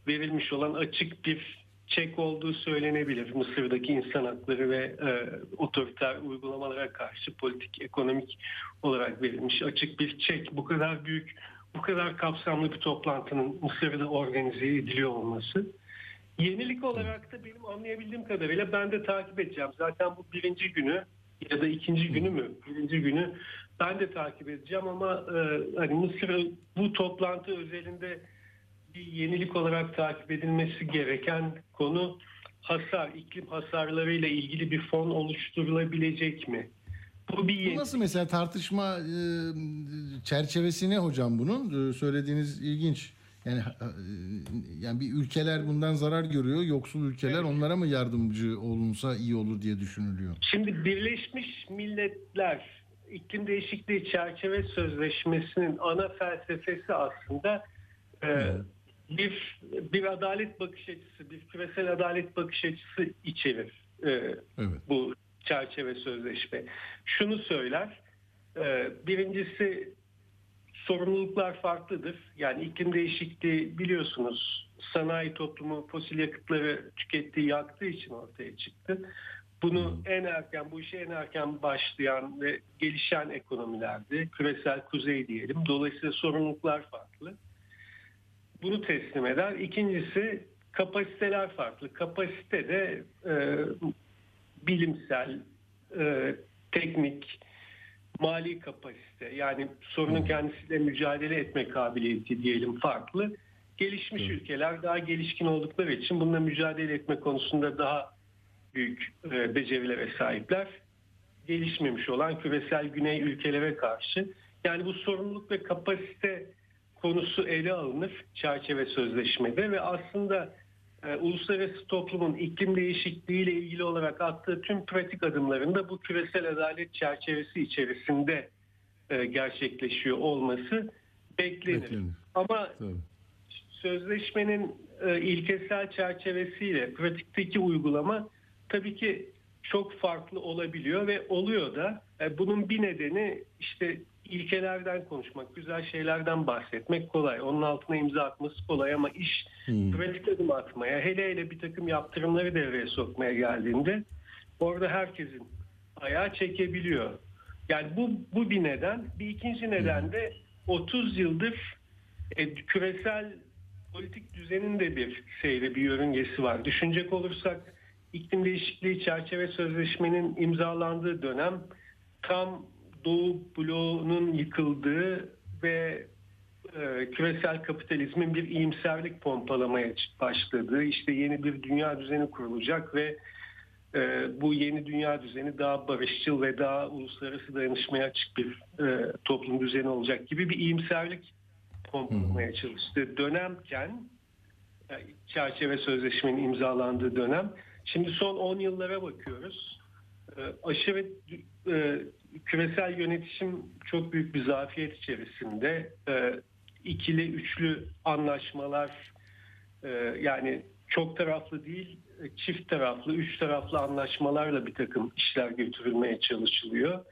verilmiş olan açık bir çek olduğu söylenebilir. Mısır'daki insan hakları ve e, otoriter uygulamalara karşı politik, ekonomik olarak verilmiş açık bir çek. Bu kadar büyük, bu kadar kapsamlı bir toplantının Mısır'da organize ediliyor olması. Yenilik olarak da benim anlayabildiğim kadarıyla ben de takip edeceğim. Zaten bu birinci günü ya da ikinci günü mü? Birinci günü ben de takip edeceğim ama e, hani Mısır bu toplantı özelinde yenilik olarak takip edilmesi gereken konu hasar, iklim hasarlarıyla ilgili bir fon oluşturulabilecek mi? Bu bir Bu yeni. nasıl mesela tartışma e, çerçevesi ne hocam bunun? E, söylediğiniz ilginç. Yani e, yani bir ülkeler bundan zarar görüyor. Yoksul ülkeler onlara mı yardımcı olunsa iyi olur diye düşünülüyor. Şimdi Birleşmiş Milletler İklim Değişikliği Çerçeve Sözleşmesi'nin ana felsefesi aslında e, bir bir adalet bakış açısı, bir küresel adalet bakış açısı içerir e, Evet. bu çerçeve sözleşme. Şunu söyler, e, birincisi sorumluluklar farklıdır. Yani iklim değişikliği biliyorsunuz sanayi toplumu fosil yakıtları tükettiği yaktığı için ortaya çıktı. Bunu en erken, bu işe en erken başlayan ve gelişen ekonomilerde, küresel kuzey diyelim. Dolayısıyla sorumluluklar farklı. Bunu teslim eder. İkincisi kapasiteler farklı. Kapasite de e, bilimsel, e, teknik, mali kapasite yani sorunun kendisiyle mücadele etme kabiliyeti diyelim farklı. Gelişmiş ülkeler daha gelişkin oldukları için bununla mücadele etme konusunda daha büyük e, becerilere sahipler. Gelişmemiş olan küresel güney ülkelere karşı. Yani bu sorumluluk ve kapasite konusu ele alınır çerçeve sözleşmede ve aslında e, uluslararası toplumun iklim değişikliğiyle ilgili olarak attığı tüm pratik adımlarında bu küresel adalet çerçevesi içerisinde e, gerçekleşiyor olması beklenir. Beklenir. Ama Tabii. sözleşmenin e, ilkesel çerçevesiyle pratikteki uygulama tabii ki çok farklı olabiliyor ve oluyor da. E, bunun bir nedeni işte ilkelerden konuşmak, güzel şeylerden bahsetmek kolay. Onun altına imza atması kolay ama iş Hmm. pratik adım atmaya, hele hele bir takım yaptırımları devreye sokmaya geldiğinde orada herkesin ayağı çekebiliyor. Yani bu, bu bir neden. Bir ikinci neden de 30 yıldır e, küresel politik düzenin de bir seyri, bir yörüngesi var. Düşünecek olursak iklim değişikliği çerçeve sözleşmenin imzalandığı dönem tam Doğu bloğunun yıkıldığı ve e, küresel kapitalizmin bir iyimserlik pompalamaya başladığı, işte yeni bir dünya düzeni kurulacak ve e, bu yeni dünya düzeni daha barışçıl ve daha uluslararası dayanışmaya açık bir e, toplum düzeni olacak gibi bir iyimserlik pompalamaya çalıştığı dönemken e, çerçeve sözleşmenin imzalandığı dönem. Şimdi son 10 yıllara bakıyoruz. E, aşırı e, küresel yönetişim çok büyük bir zafiyet içerisinde. E, ikili, üçlü anlaşmalar e, yani çok taraflı değil, çift taraflı, üç taraflı anlaşmalarla bir takım işler götürülmeye çalışılıyor.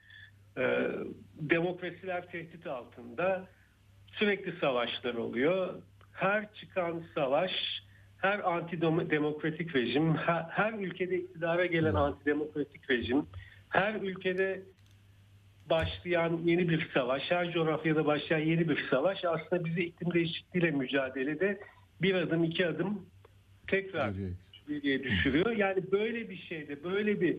E, demokrasiler tehdit altında sürekli savaşlar oluyor. Her çıkan savaş, her antidemokratik rejim, her, her ülkede iktidara gelen antidemokratik rejim, her ülkede başlayan yeni bir savaş, her coğrafyada başlayan yeni bir savaş aslında bizi iklim değişikliğiyle mücadelede bir adım iki adım tekrar Geriye. geriye düşürüyor. Yani böyle bir şeyde böyle bir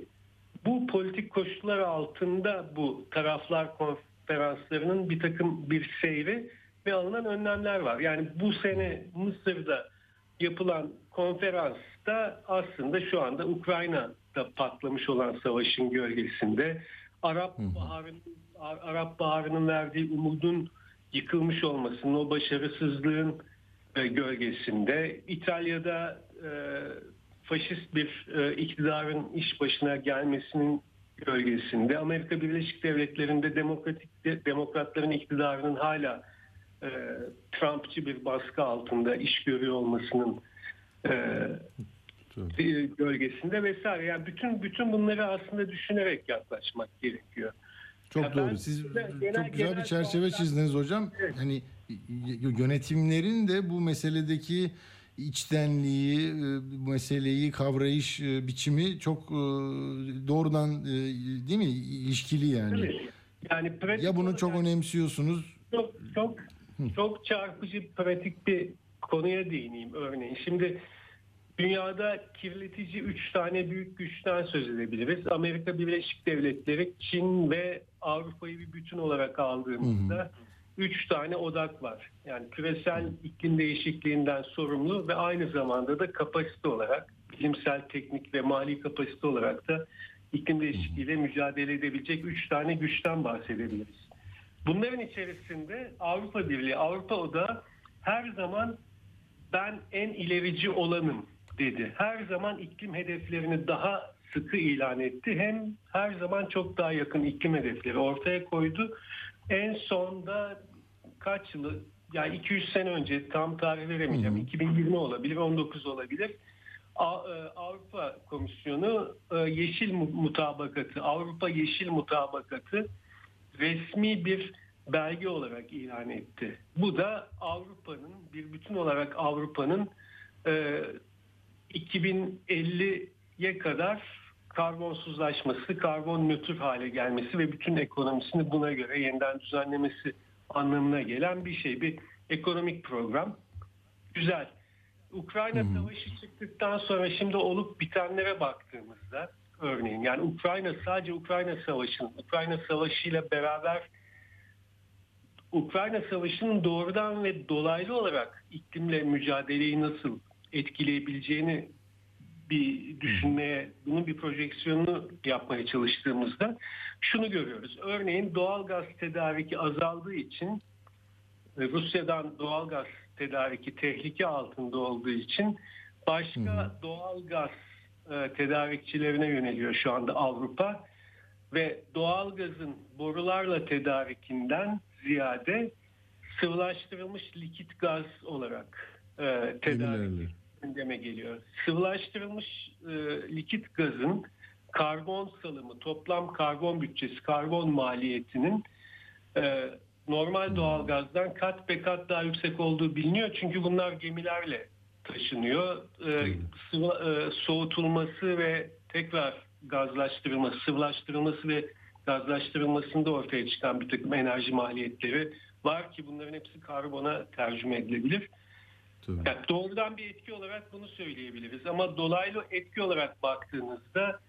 bu politik koşullar altında bu taraflar konferanslarının bir takım bir seyri ve alınan önlemler var. Yani bu sene Mısır'da yapılan konferansta aslında şu anda Ukrayna'da patlamış olan savaşın gölgesinde Arap Baharı'nın Arap Baharı'nın verdiği umudun yıkılmış olmasının, o başarısızlığın e, gölgesinde İtalya'da e, faşist bir e, iktidarın iş başına gelmesinin gölgesinde Amerika Birleşik Devletleri'nde demokratik de- demokratların iktidarının hala e, Trumpçı bir baskı altında iş görüyor olmasının e, Tabii. gölgesinde vesaire. Yani bütün bütün bunları aslında düşünerek yaklaşmak gerekiyor. Çok Ya doğru. Siz genel- çok genel- güzel bir genel çerçeve puanlar- çizdiniz hocam. Evet. Hani yönetimlerin de bu meseledeki içtenliği, e, bu meseleyi kavrayış e, biçimi çok e, doğrudan değil mi ilişkili yani. Tabii. Yani pratik Ya bunu çok önemsiyorsunuz. çok çok çok çarpıcı pratik bir konuya değineyim örneğin. Şimdi dünyada kirletici üç tane büyük güçten söz edebiliriz. Amerika Birleşik Devletleri, Çin ve Avrupa'yı bir bütün olarak aldığımızda üç tane odak var. Yani küresel iklim değişikliğinden sorumlu ve aynı zamanda da kapasite olarak bilimsel, teknik ve mali kapasite olarak da iklim değişikliğiyle mücadele edebilecek üç tane güçten bahsedebiliriz. Bunların içerisinde Avrupa Birliği, Avrupa Odağı her zaman ben en ilerici olanım dedi. Her zaman iklim hedeflerini daha sıkı ilan etti. Hem her zaman çok daha yakın iklim hedefleri ortaya koydu. En sonda kaç yılı yani 200 sene önce tam tarih veremeyeceğim. 2020 olabilir, 19 olabilir. E, Avrupa Komisyonu e, Yeşil Mu- Mutabakatı, Avrupa Yeşil Mutabakatı resmi bir belge olarak ilan etti. Bu da Avrupa'nın bir bütün olarak Avrupa'nın e, 2050'ye kadar karbonsuzlaşması, karbon nötr hale gelmesi ve bütün ekonomisini buna göre yeniden düzenlemesi anlamına gelen bir şey. Bir ekonomik program. Güzel. Ukrayna savaşı çıktıktan sonra şimdi olup bitenlere baktığımızda örneğin yani Ukrayna sadece Ukrayna savaşının Ukrayna savaşıyla beraber Ukrayna savaşının doğrudan ve dolaylı olarak iklimle mücadeleyi nasıl etkileyebileceğini bir düşünmeye, bunun bir projeksiyonunu yapmaya çalıştığımızda şunu görüyoruz. Örneğin doğal gaz tedariki azaldığı için e, Rusya'dan doğal gaz tedariki tehlike altında olduğu için başka doğal gaz e, tedarikçilerine yöneliyor şu anda Avrupa ve doğal gazın borularla tedarikinden ziyade sıvılaştırılmış likit gaz olarak e, tedarik. Gündeme geliyor. Sıvılaştırılmış e, likit gazın karbon salımı, toplam karbon bütçesi, karbon maliyetinin e, normal doğal gazdan kat be kat daha yüksek olduğu biliniyor. Çünkü bunlar gemilerle taşınıyor. E, sıvı- e, soğutulması ve tekrar gazlaştırılması, sıvılaştırılması ve gazlaştırılmasında ortaya çıkan bir takım enerji maliyetleri var ki bunların hepsi karbona tercüme edilebilir. Tabii. Yani doğrudan bir etki olarak bunu söyleyebiliriz ama dolaylı etki olarak baktığınızda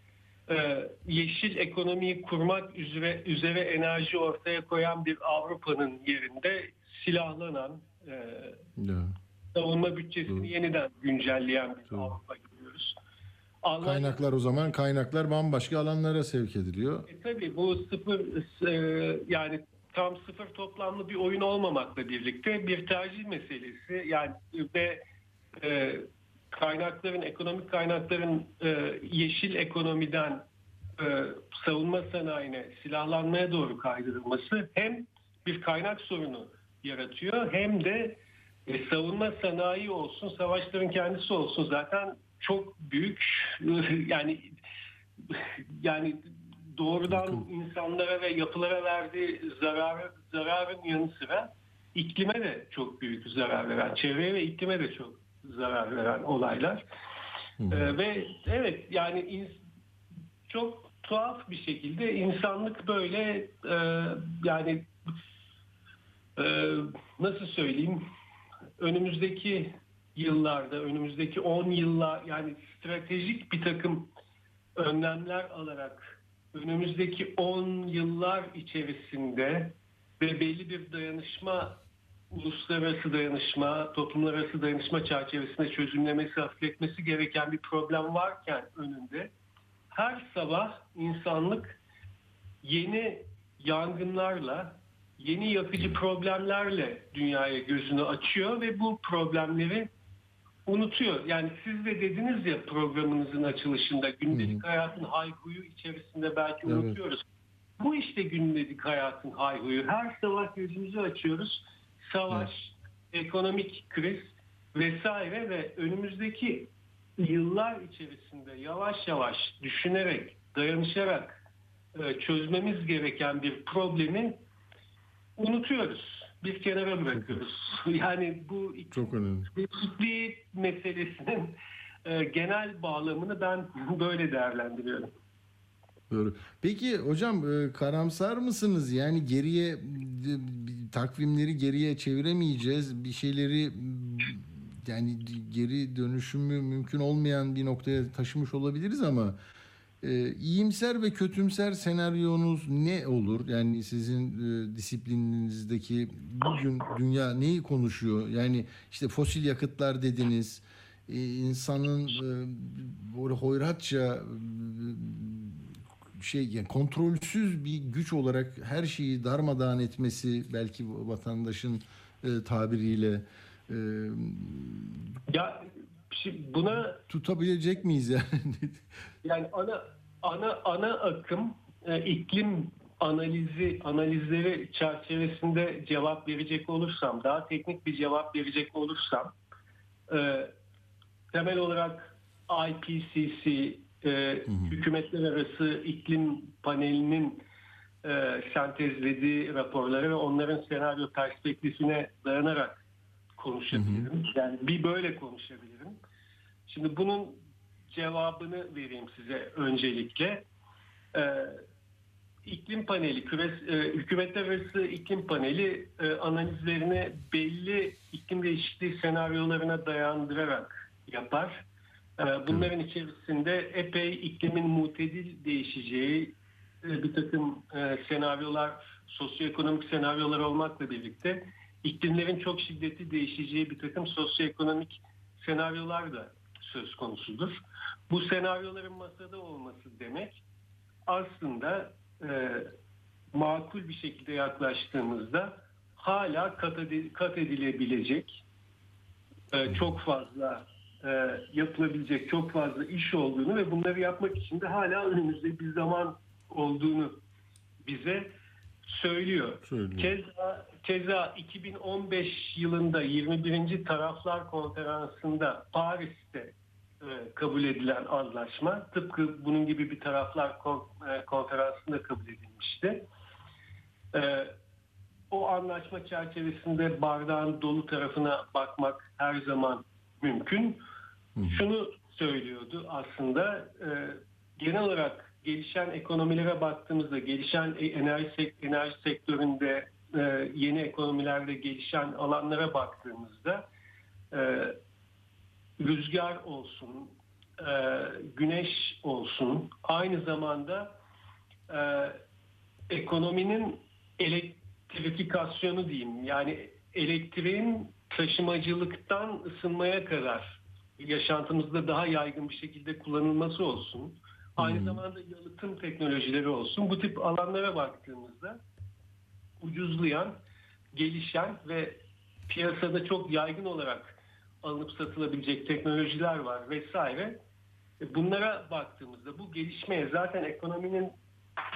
e, yeşil ekonomiyi kurmak üzere, üzere enerji ortaya koyan bir Avrupa'nın yerinde silahlanan, e, savunma bütçesini Doğru. yeniden güncelleyen bir Doğru. Avrupa görüyoruz. Almanya- Kaynaklar o zaman kaynaklar bambaşka alanlara sevk ediliyor. E, tabii bu sıfır e, yani tam sıfır toplamlı bir oyun olmamakla birlikte bir tercih meselesi yani ve e, kaynakların ekonomik kaynakların e, yeşil ekonomiden e, savunma sanayine silahlanmaya doğru kaydırılması hem bir kaynak sorunu yaratıyor hem de e, savunma sanayi olsun savaşların kendisi olsun zaten çok büyük yani yani doğrudan insanlara ve yapılara verdiği zararı, zararın yanı sıra iklime de çok büyük zarar veren, çevreye ve iklime de çok zarar veren olaylar. Ee, ve evet yani ins- çok tuhaf bir şekilde insanlık böyle e, yani e, nasıl söyleyeyim önümüzdeki yıllarda, önümüzdeki 10 yıllar yani stratejik bir takım önlemler alarak önümüzdeki 10 yıllar içerisinde ve belli bir dayanışma uluslararası dayanışma, toplumlar arası dayanışma çerçevesinde çözümlemesi, hafifletmesi gereken bir problem varken önünde her sabah insanlık yeni yangınlarla, yeni yakıcı problemlerle dünyaya gözünü açıyor ve bu problemleri unutuyor. Yani siz de dediniz ya programınızın açılışında gündelik hayatın hayhuyu içerisinde belki Evet. unutuyoruz. Bu işte gündelik hayatın hayhuyu. Her sabah gözümüzü açıyoruz. Savaş, ekonomik kriz vesaire ve önümüzdeki yıllar içerisinde yavaş yavaş düşünerek, dayanışarak e, çözmemiz gereken bir problemi unutuyoruz. Bir kenara bırakıyoruz. Yani bu değişikliği meselesinin e, genel bağlamını ben böyle değerlendiriyorum. Doğru. Peki hocam e, karamsar mısınız? Yani geriye takvimleri geriye çeviremeyeceğiz. Bir şeyleri yani geri dönüşümü mümkün olmayan bir noktaya taşımış olabiliriz ama e, iyimser ve kötümser senaryonuz ne olur? Yani sizin e, disiplininizdeki bugün dünya neyi konuşuyor? Yani işte fosil yakıtlar dediniz. E, insanın e, böyle hoyratça e, şey yani kontrolsüz bir güç olarak her şeyi darmadağın etmesi belki vatandaşın e, tabiriyle e, Ya şimdi buna tutabilecek miyiz yani? yani ana ana ana akım e, iklim analizi analizleri çerçevesinde cevap verecek olursam daha teknik bir cevap verecek olursam e, temel olarak IPCC e, hükümetler arası iklim panelinin e, sentezlediği raporlara ve onların senaryo perspektifine dayanarak konuşabilirim. Yani bir böyle konuşabilirim. Şimdi bunun cevabını vereyim size öncelikle. Ee, iklim paneli, küres, e, hükümetler arası iklim paneli e, analizlerini belli iklim değişikliği senaryolarına dayandırarak yapar. E, bunların içerisinde epey iklimin mutedil değişeceği e, bir takım e, senaryolar, sosyoekonomik senaryolar olmakla birlikte iklimlerin çok şiddetli değişeceği bir takım sosyoekonomik senaryolar da söz konusudur. Bu senaryoların masada olması demek aslında e, makul bir şekilde yaklaştığımızda hala kat, edi- kat edilebilecek e, çok fazla e, yapılabilecek çok fazla iş olduğunu ve bunları yapmak için de hala önümüzde bir zaman olduğunu bize söylüyor. Söylüyor. Keza, keza 2015 yılında 21. Taraflar Konferansı'nda Paris'te e, kabul edilen anlaşma tıpkı bunun gibi bir taraflar e, konferansında kabul edilmişti. E, o anlaşma çerçevesinde bardağın dolu tarafına bakmak her zaman mümkün. Şunu söylüyordu aslında genel olarak gelişen ekonomilere baktığımızda gelişen enerji, enerji sektöründe e, yeni ekonomilerde gelişen alanlara baktığımızda e, rüzgar olsun, e, güneş olsun, aynı zamanda e, ekonominin elektrifikasyonu diyeyim. Yani elektriğin taşımacılıktan ısınmaya kadar yaşantımızda daha yaygın bir şekilde kullanılması olsun. Aynı zamanda yalıtım teknolojileri olsun. Bu tip alanlara baktığımızda ucuzlayan, gelişen ve piyasada çok yaygın olarak alınıp satılabilecek teknolojiler var vesaire. E, Bunlara baktığımızda bu gelişmeye zaten ekonominin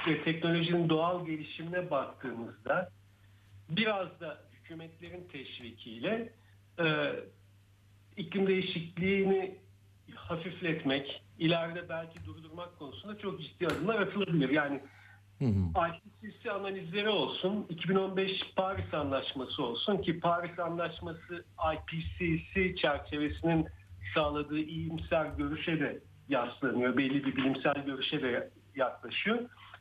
ve teknolojinin doğal gelişimine baktığımızda biraz da hükümetlerin teşvikiyle e, iklim değişikliğini hafifletmek, ileride belki durdurmak konusunda çok ciddi adımlar atılabilir. Yani IPCC analizleri olsun, 2015 Paris Anlaşması olsun ki Paris Anlaşması IPCC çerçevesinin sağladığı iyimser görüşe de yaslanıyor. Belli bir bilimsel görüşe de yaklaşıyor.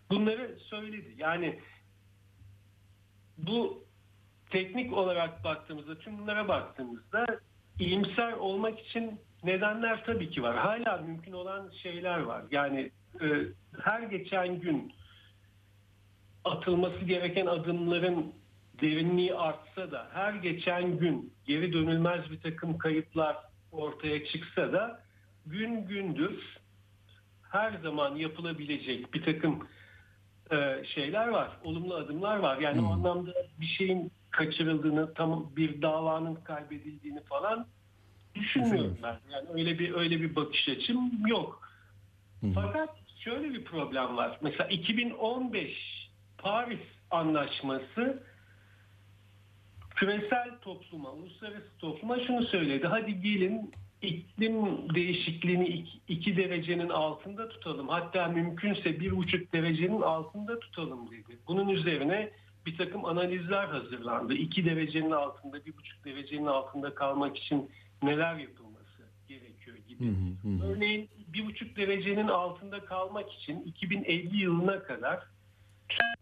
Bunları söyledi. Yani bu teknik olarak baktığımızda, tüm bunlara baktığımızda iyimser olmak için nedenler tabii ki var. Hala mümkün olan şeyler var. Yani e, her geçen gün atılması gereken adımların derinliği artsa da her geçen gün geri dönülmez bir takım kayıplar ortaya çıksa da gün gündür her zaman yapılabilecek bir takım e, şeyler var. Olumlu adımlar var. Yani o anlamda bir şeyin kaçırıldığını, tam bir davanın kaybedildiğini falan düşünmüyorum ben. Yani öyle bir öyle bir bakış açım yok. Fakat şöyle bir problem var. Mesela 2015 Paris Anlaşması küresel topluma, uluslararası topluma şunu söyledi. Hadi gelin iklim değişikliğini iki, iki derecenin altında tutalım. Hatta mümkünse bir buçuk derecenin altında tutalım dedi. Bunun üzerine bir takım analizler hazırlandı. İki derecenin altında, bir buçuk derecenin altında kalmak için neler yapılması gerekiyor gibi. Örneğin bir buçuk derecenin altında kalmak için 2050 yılına kadar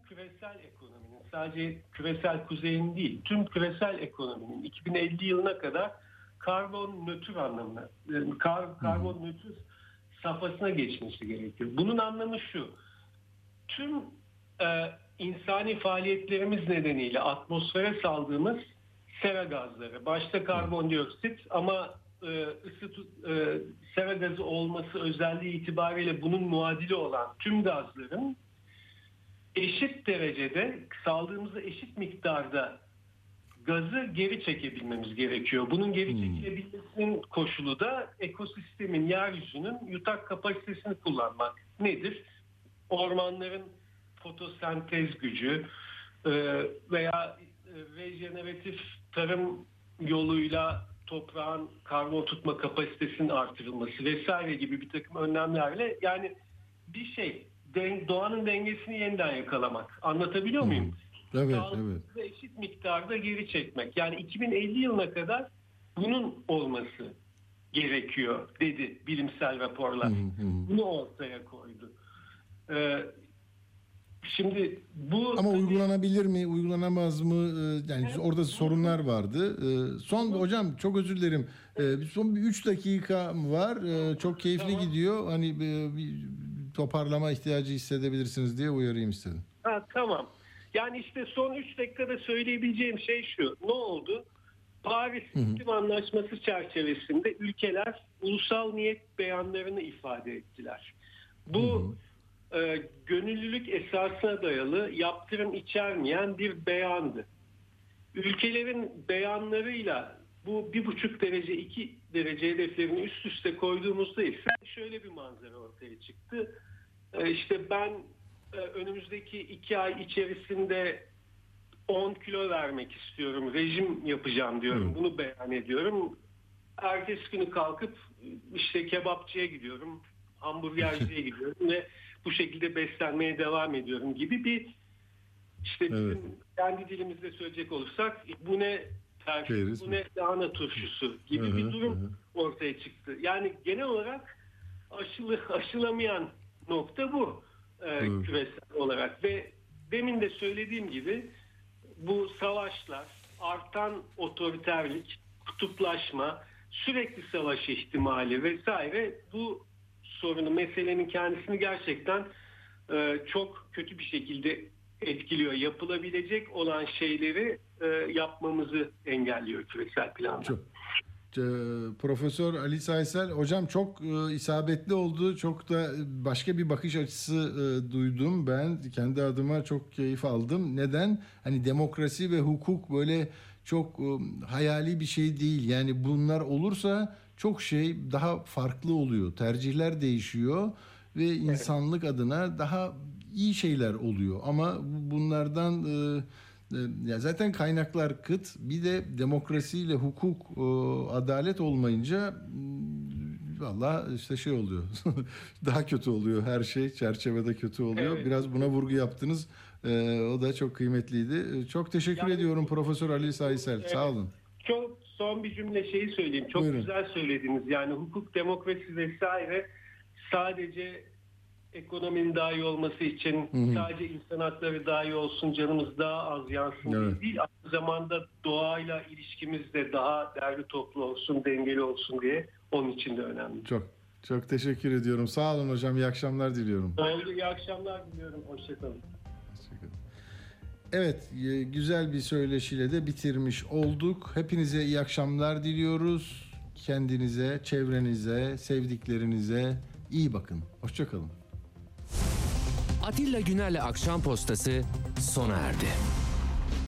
küresel ekonominin sadece küresel kuzeyin değil tüm küresel ekonominin 2050 yılına kadar karbon nötr anlamına yani kar, karbon nötr safhasına geçmesi gerekiyor. Bunun anlamı şu tüm e, insani faaliyetlerimiz nedeniyle atmosfere saldığımız sera gazları başta karbondioksit ama e, ısı e, sera gazı olması özelliği itibariyle bunun muadili olan tüm gazların eşit derecede saldığımızda eşit miktarda gazı geri çekebilmemiz gerekiyor. Bunun geri çekilebilmesinin koşulu da ekosistemin, yeryüzünün yutak kapasitesini kullanmak. Nedir? Ormanların fotosentez gücü e, veya e, rejeneratif tarım yoluyla toprağın karbon tutma kapasitesinin artırılması vesaire gibi bir takım önlemlerle yani bir şey den- doğanın dengesini yeniden yakalamak. Anlatabiliyor muyum? Evet, Sağlıklı evet. ve eşit miktarda geri çekmek. Yani 2050 yılına kadar bunun olması gerekiyor dedi bilimsel raporlar. Bunu ortaya koydu. Ee, şimdi bu Ama uygulanabilir mi, uygulanamaz mı? Ee, Yani orada sorunlar vardı. Ee, Son hocam çok özür dilerim. Ee, Son bir 3 dakika var. Çok keyifli Tamam. gidiyor. Hani e, bir toparlama ihtiyacı hissedebilirsiniz diye uyarayım istedim. Ha, tamam. Yani işte son 3 dakikada söyleyebileceğim şey şu. Ne oldu? Paris İklim Anlaşması çerçevesinde ülkeler ulusal niyet beyanlarını ifade ettiler. Bu e, gönüllülük esasına dayalı yaptırım içermeyen bir beyandı. Ülkelerin beyanlarıyla bu bir buçuk derece iki derece hedeflerini üst üste koyduğumuzda ise şöyle bir manzara ortaya çıktı. E, işte ben e, önümüzdeki iki ay içerisinde 10 kilo vermek istiyorum, rejim yapacağım diyorum, bunu beyan ediyorum. Ertesi günü kalkıp işte kebapçıya gidiyorum, hamburgerciye gidiyorum ve bu şekilde beslenmeye devam ediyorum gibi bir işte bizim Evet. kendi dilimizde söyleyecek olursak bu ne Deriz bu mi? ne lahana turşusu gibi Hı bir durum hı. ortaya çıktı. Yani genel olarak aşılı aşılamayan nokta bu e, Hı. küresel olarak ve demin de söylediğim gibi bu savaşlar, artan otoriterlik, kutuplaşma, sürekli savaş ihtimali vesaire bu sorunu, meselenin kendisini gerçekten e, çok kötü bir şekilde etkiliyor. Yapılabilecek olan şeyleri e, yapmamızı engelliyor küresel planda. Çok. Ee, Profesör Ali Saysel hocam çok e, isabetli oldu. Çok da başka bir bakış açısı e, duydum ben. Kendi adıma çok keyif aldım. Neden? Hani demokrasi ve hukuk böyle çok e, hayali bir şey değil. Yani bunlar olursa çok şey daha farklı oluyor. Tercihler değişiyor ve insanlık adına daha iyi şeyler oluyor. Ama bu- bunlardan e, e, ya zaten kaynaklar kıt. Bir de demokrasiyle hukuk, e, adalet olmayınca valla işte şey oluyor. Daha kötü oluyor her şey. Çerçevede kötü oluyor. Evet. Biraz buna vurgu yaptınız. O da çok kıymetliydi. Çok teşekkür Yani- ediyorum Profesör Ali Saysel. Evet. Sağ olun. Çok son bir cümle şeyi söyleyeyim. Çok Buyurun. güzel söylediniz. Yani hukuk, demokrasi vesaire sadece ekonominin daha iyi olması için hı. sadece insan hakları daha iyi olsun, canımız daha az yansın Evet. değil. Aynı zamanda doğayla ilişkimiz de daha derli toplu olsun, dengeli olsun diye onun için de önemli. Çok çok teşekkür ediyorum. Sağ olun hocam. İyi akşamlar diliyorum. Oldu. İyi akşamlar diliyorum. Hoşçakalın. Hoşçakalın. Evet, e, güzel bir söyleşiyle de bitirmiş olduk. Hepinize iyi akşamlar diliyoruz. Kendinize, çevrenize, sevdiklerinize iyi bakın. Hoşçakalın. Atilla Güner'le Akşam Postası sona erdi.